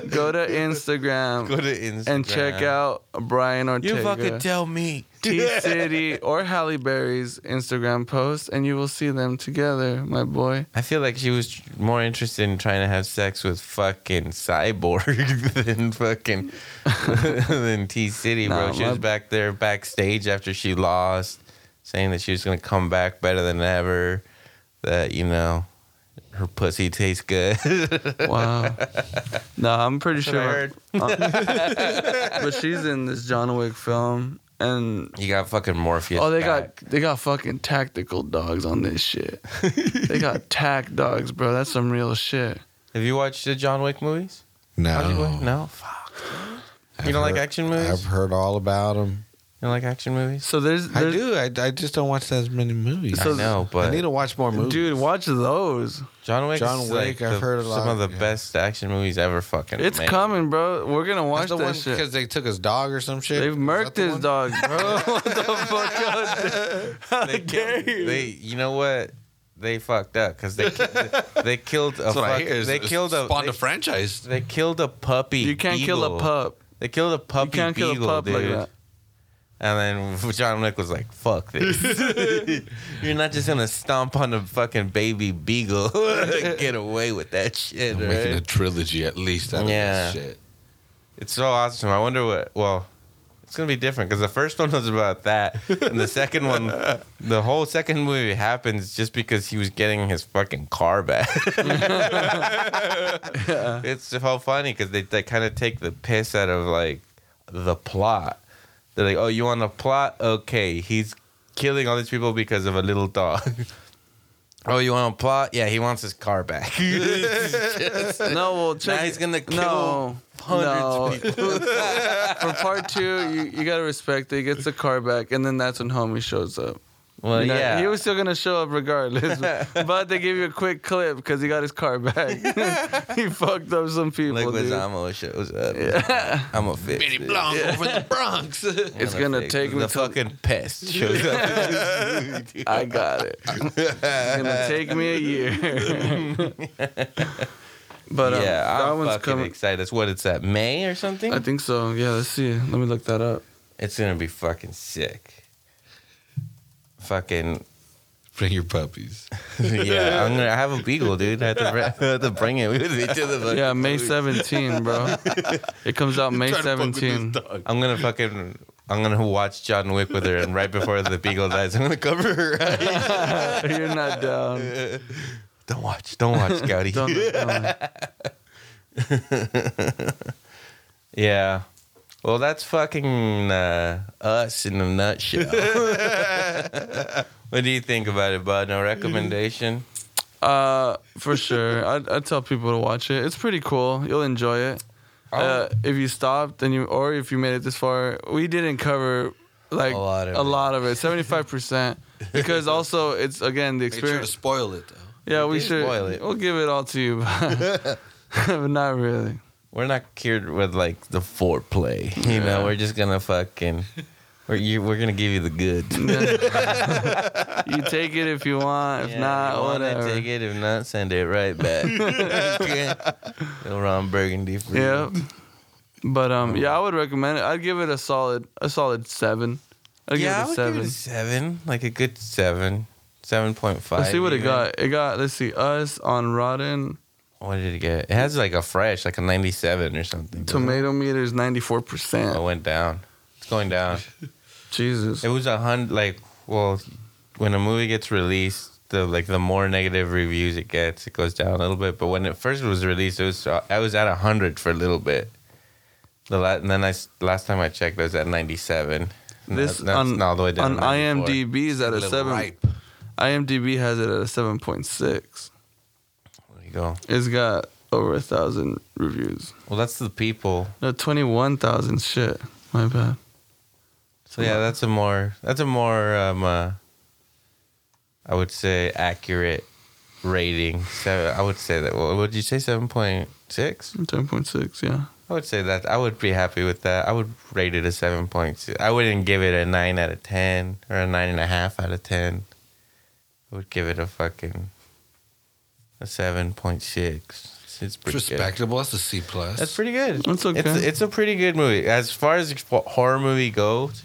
go to Instagram Go to Instagram and check out Brian Ortega. You fucking tell me. T City or Halle Berry's Instagram post, and you will see them together, my boy. I feel like she was more interested in trying to have sex with fucking Cyborg than fucking than T City, bro. Nah, she was back there backstage after she lost, saying that she was gonna come back better than ever. That you know, her pussy tastes good. Wow. no, I'm pretty That's sure. heard. Uh, but she's in this John Wick film, and You got fucking Morpheus. oh, they back. got they got fucking tactical dogs on this shit. they got tack dogs, bro. That's some real shit. Have you watched the John Wick movies? How'd No, like- no. Fuck. I've You don't like action movies? I've heard all about them. You like action movies? So there's, I there's do. I, I just don't watch as many movies. I know, but I need to watch more movies. dude, watch those. John Wick. John is Wick, like I've the- heard a some of the yeah. best action movies ever. Fucking. It's made. coming, bro. We're gonna watch That's the that one shit. because they took his dog or some shit. They've Is murked the his one? dog, bro. what the fuck? How They dare killed. you? They. You know what? They fucked up because they they killed a That's what I fuck, hear. is they it's killed a spawned they, a franchise. they killed a puppy. You can't kill a beagle. pup. They killed a puppy. You can't kill a beagle, pup dude. like that. And then John Wick was like, "Fuck this! You're not just gonna stomp on a fucking baby beagle. Get away with that shit, I'm right? making a trilogy at least. Out of Yeah. this shit. It's so awesome. I wonder what. Well, it's gonna be different because the first one was about that, and the second one, the whole second movie happens just because he was getting his fucking car back. It's so funny because they they kind of take the piss out of like the plot. They're like, "Oh, you want a plot? Okay, he's killing all these people because of a little dog." Oh, you want a plot? Yeah, he wants his car back. Just- No, well, check. Now he's gonna kill no, hundreds no. people. For part two, you, you gotta respect it. He gets the car back, and then that's when homie shows up. Well, You know, yeah. he was still gonna show up regardless, but they gave you a quick clip because he got his car back. he fucked up some people, Like dude. Shows up. I'm a fix Benny it. Blanc over the Bronx. It's gonna fix take me The till- fucking pest shows up. in this movie, dude. I got it. It's gonna take me a year. but um, yeah, that I'm one's fucking coming. excited. It's what it's at May or something. I think so. Yeah, let's see. Let me look that up. it's gonna be fucking sick. Fucking Bring your puppies. yeah, I'm gonna I have a beagle, dude. I have to, br- I have to bring it with me to the. fucking Yeah, May movie. 17, bro. It comes out May 17. I'm gonna fucking. I'm gonna watch John Wick with her, and right before the beagle dies, I'm gonna cover her eyes. You're not down. Don't watch. Don't watch, Scouty. Don't, don't. Yeah. Well, that's fucking uh, us in a nutshell. what do you think about it, bud? No recommendation? Uh, for sure. I'd, I'd tell people to watch it. It's pretty cool. You'll enjoy it. Oh. Uh, if you stopped and you, or if you made it this far, we didn't cover like A lot of a it. lot of it, seventy five percent. Because also it's again the Make sure to spoil it though. Yeah, we did should. spoil it. We'll give it all to you, but, but not really. We're not cured with like the foreplay. You know, we're just gonna fucking. We're you, we're gonna give you the good. You take it if you want. If Yeah, not, you whatever. Take it. If not, send it right back. Little Ron Burgundy for Yeah. you. But um, yeah, I would recommend it. I'd give it a solid, a solid seven. I'd yeah, give it a give seven. it a seven, like a good seven, seven point five. Let's see what it got. It got. Let's see. Us on Rotten. What did it get? It has like a fresh, like a 97 or something. Tomato meter is 94% It percent. went down. It's going down. Jesus. It was a hundred. Like, well, when a movie gets released, the like the more negative reviews it gets, it goes down a little bit. But when it first was released, it was I was at hundred for a little bit. The la- and then I last time I checked, I was at ninety seven. This that's on, all the way down. on IMDb is at a little seven. ripe. IMDb has it at a seven point six. There you go. It's got over a thousand reviews. Well, that's the people. No, twenty one thousand. Shit, my bad. So yeah, that's a more that's a more um uh, I would say accurate rating. Seven, I would say that. What would you say? Seven point six. Ten point six. Yeah. I would say that. I would be happy with that. I would rate it a seven point six. I wouldn't give it a nine out of ten or a nine and a half out of ten. I would give it a fucking a seven point six. It's It's pretty good. respectable. That's a C plus. That's pretty good. That's okay. It's it's a pretty good movie. As far as horror movie goes,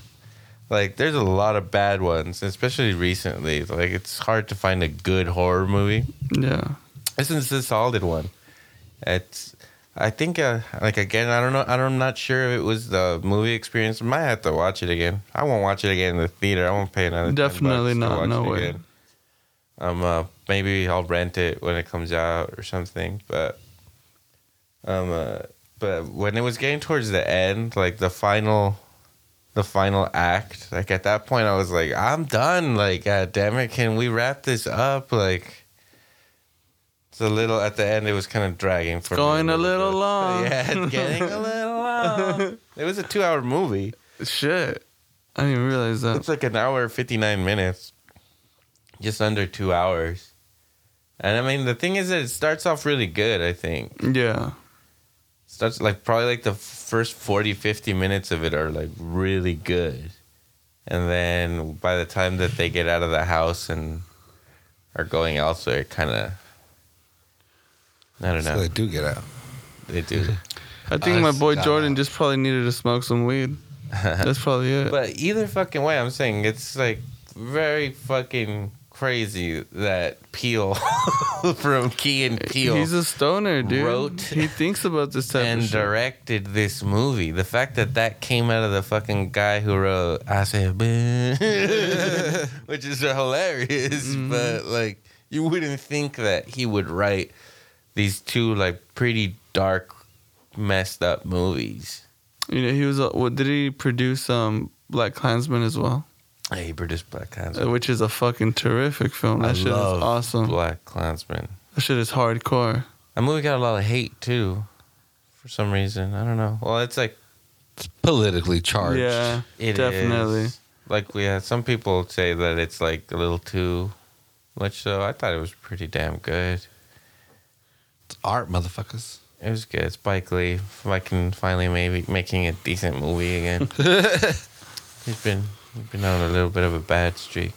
like there's a lot of bad ones, especially recently. Like it's hard to find a good horror movie. Yeah. This is a solid one. It's I think uh, like again I don't know I don't, I'm not sure if it was the movie experience. I Might have to watch it again. I won't watch it again in the theater. I won't pay another. $10 Definitely to not, watch no it way. again. Um, uh, maybe I'll rent it when it comes out or something. But um, uh, but when it was getting towards the end, like the final, the final act, like at that point, I was like, I'm done. Like, God damn it, can we wrap this up? Like, it's a little at the end. It was kind of dragging for me Going a little bit. long. Yeah, it's getting a little long. It was a two-hour movie. Shit. I didn't realize that. It's like an hour fifty nine minutes, just under two hours. And I mean, the thing is that it starts off really good. I think Yeah. starts like probably like the first 40, 50 minutes of it are like really good, and then by the time that they get out of the house and are going elsewhere, it kind of I don't So know. they do get out. They do. I think my boy Jordan out. just probably needed to smoke some weed. That's probably it. But either fucking way, I'm saying it's like very fucking crazy that Peele from Key and Peele He's a stoner, dude. wrote he thinks about this type and directed this movie. The fact that that came out of the fucking guy who wrote I said, which is hilarious, Mm-hmm. but like you wouldn't think that he would write these two like pretty dark, messed up movies. You know, he was. What did he produce? Um, BlacKkKlansman as well, Hey, he produced BlacKkKlansman. which is a fucking terrific film. That I shit is love awesome. BlacKkKlansman. That shit is hardcore. That movie got a lot of hate too, for some reason. I don't know. Well, it's like It's politically charged. Yeah, it definitely. is. Like we had some people say that it's like a little too much. So I thought it was pretty damn good. It's art, motherfuckers. It was good. Spike Lee, if I can finally maybe making a decent movie again. he's been he's been on a little bit of a bad streak.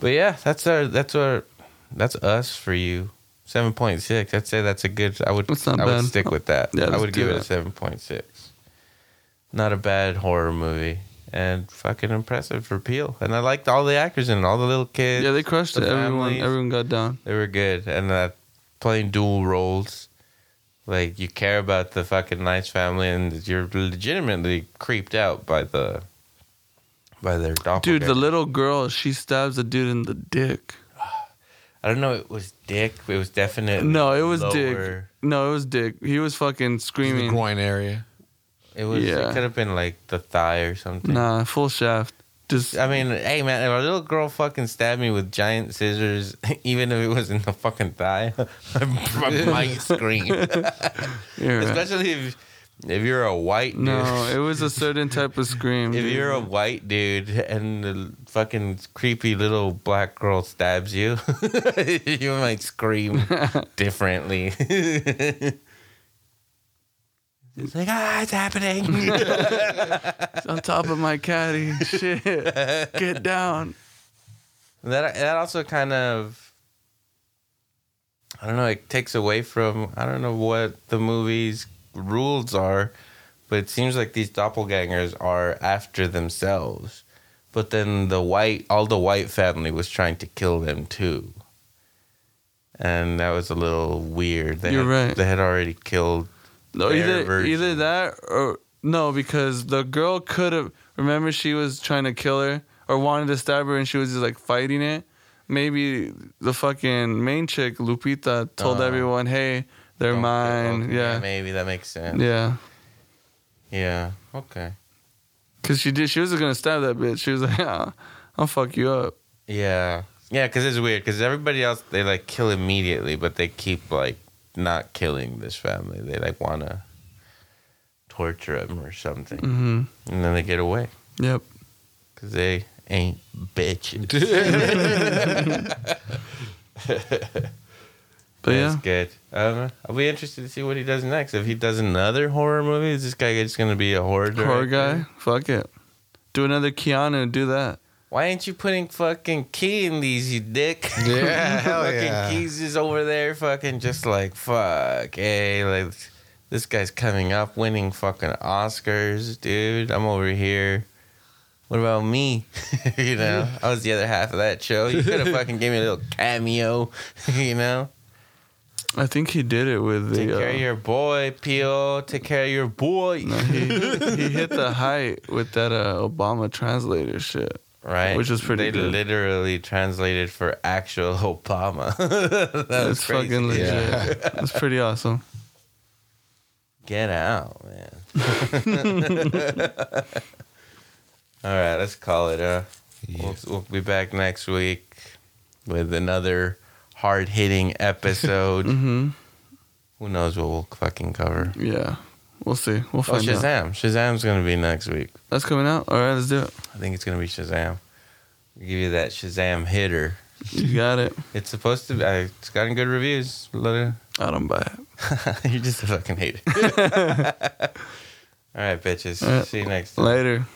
But yeah, that's our that's our that's us for you. Seven point six. I'd say that's a good. I would. That's not I would stick with that. Yeah, I would give it a seven point six. Not a bad horror movie, and fucking impressive for Peele. And I liked all the actors in it, all the little kids. Yeah, they crushed the it. Everyone, everyone got down. They were good, and uh, playing dual roles. Like you care about the fucking nice family, and you're legitimately creeped out by the by their doppelganger. Dude, the little girl, she stabs the dude in the dick. I don't know. It was Dick. It was definitely No, it was Dick. lower. No, it was Dick. He was fucking The screaming. groin area. It was. Yeah. It could have been like the thigh or something. Nah, full shaft. Just I mean, hey man, if a little girl fucking stabbed me with giant scissors, even if it was in the fucking thigh, I might scream. you're right. Especially if if you're a white dude. No, it was a certain type of scream. If dude. you're a white dude and the fucking creepy little black girl stabs you, you might scream differently. it's like, ah, it's happening. on top of my caddy, shit, get down. that that also kind of, I don't know, it takes away from I don't know what the movie's rules are, but it seems like these doppelgangers are after themselves. But then the white, all the white family was trying to kill them too. and that was a little weird. They You're had, right. They had already killed. No, either version. either that or no, because the girl could have. Remember, she was trying to kill her or wanted to stab her, and she was just like fighting it. Maybe the fucking main chick Lupita told Oh. everyone, "Hey, they're Okay, mine." okay, yeah, maybe that makes sense. yeah. Yeah. Okay. Cause she did. She was gonna stab that bitch. She was like, ah, "I'll fuck you up." Yeah. Yeah, because it's weird. Because everybody else they like kill immediately, but they keep like not killing this family. They like want to torture them or something, hmm and then they get away Yep. because they ain't bitches. But That's yeah, good. Um, I'll be interested to see what he does next. If he does another horror movie, is this guy just gonna be a horror director? horror guy. Fuck it. Do another Keanu. Do that. Why ain't you putting fucking Key in these, you dick? Yeah, hell fucking yeah. keys is over there, fucking just like fuck. Hey, like this guy's coming up, winning fucking Oscars, dude. I'm over here. What about me? you know, I was the other half of that show. You could have fucking gave me a little cameo. you know, I think he did it with the. take care uh, of your boy, Pio. Take care of your boy. no, he, he hit the height with that uh, Obama translator shit. right? Which is pretty They good. literally translated for actual Obama. that was That's fucking legit. Yeah. That's pretty awesome. Get out, man. All right, let's call it. Uh, we'll, we'll be back next week with another hard hitting episode. hmm Who knows what we'll fucking cover? Yeah, we'll see. We'll Oh, find out. Shazam. Shazam's going to be next week. That's coming out. All right, let's do it. I think it's going to be Shazam. We'll give you that Shazam hitter. You got it. It's supposed to be, uh, it's gotten good reviews. Let it- I don't buy it. You're just fucking hate it. All right, bitches. All right. See you next time. Later.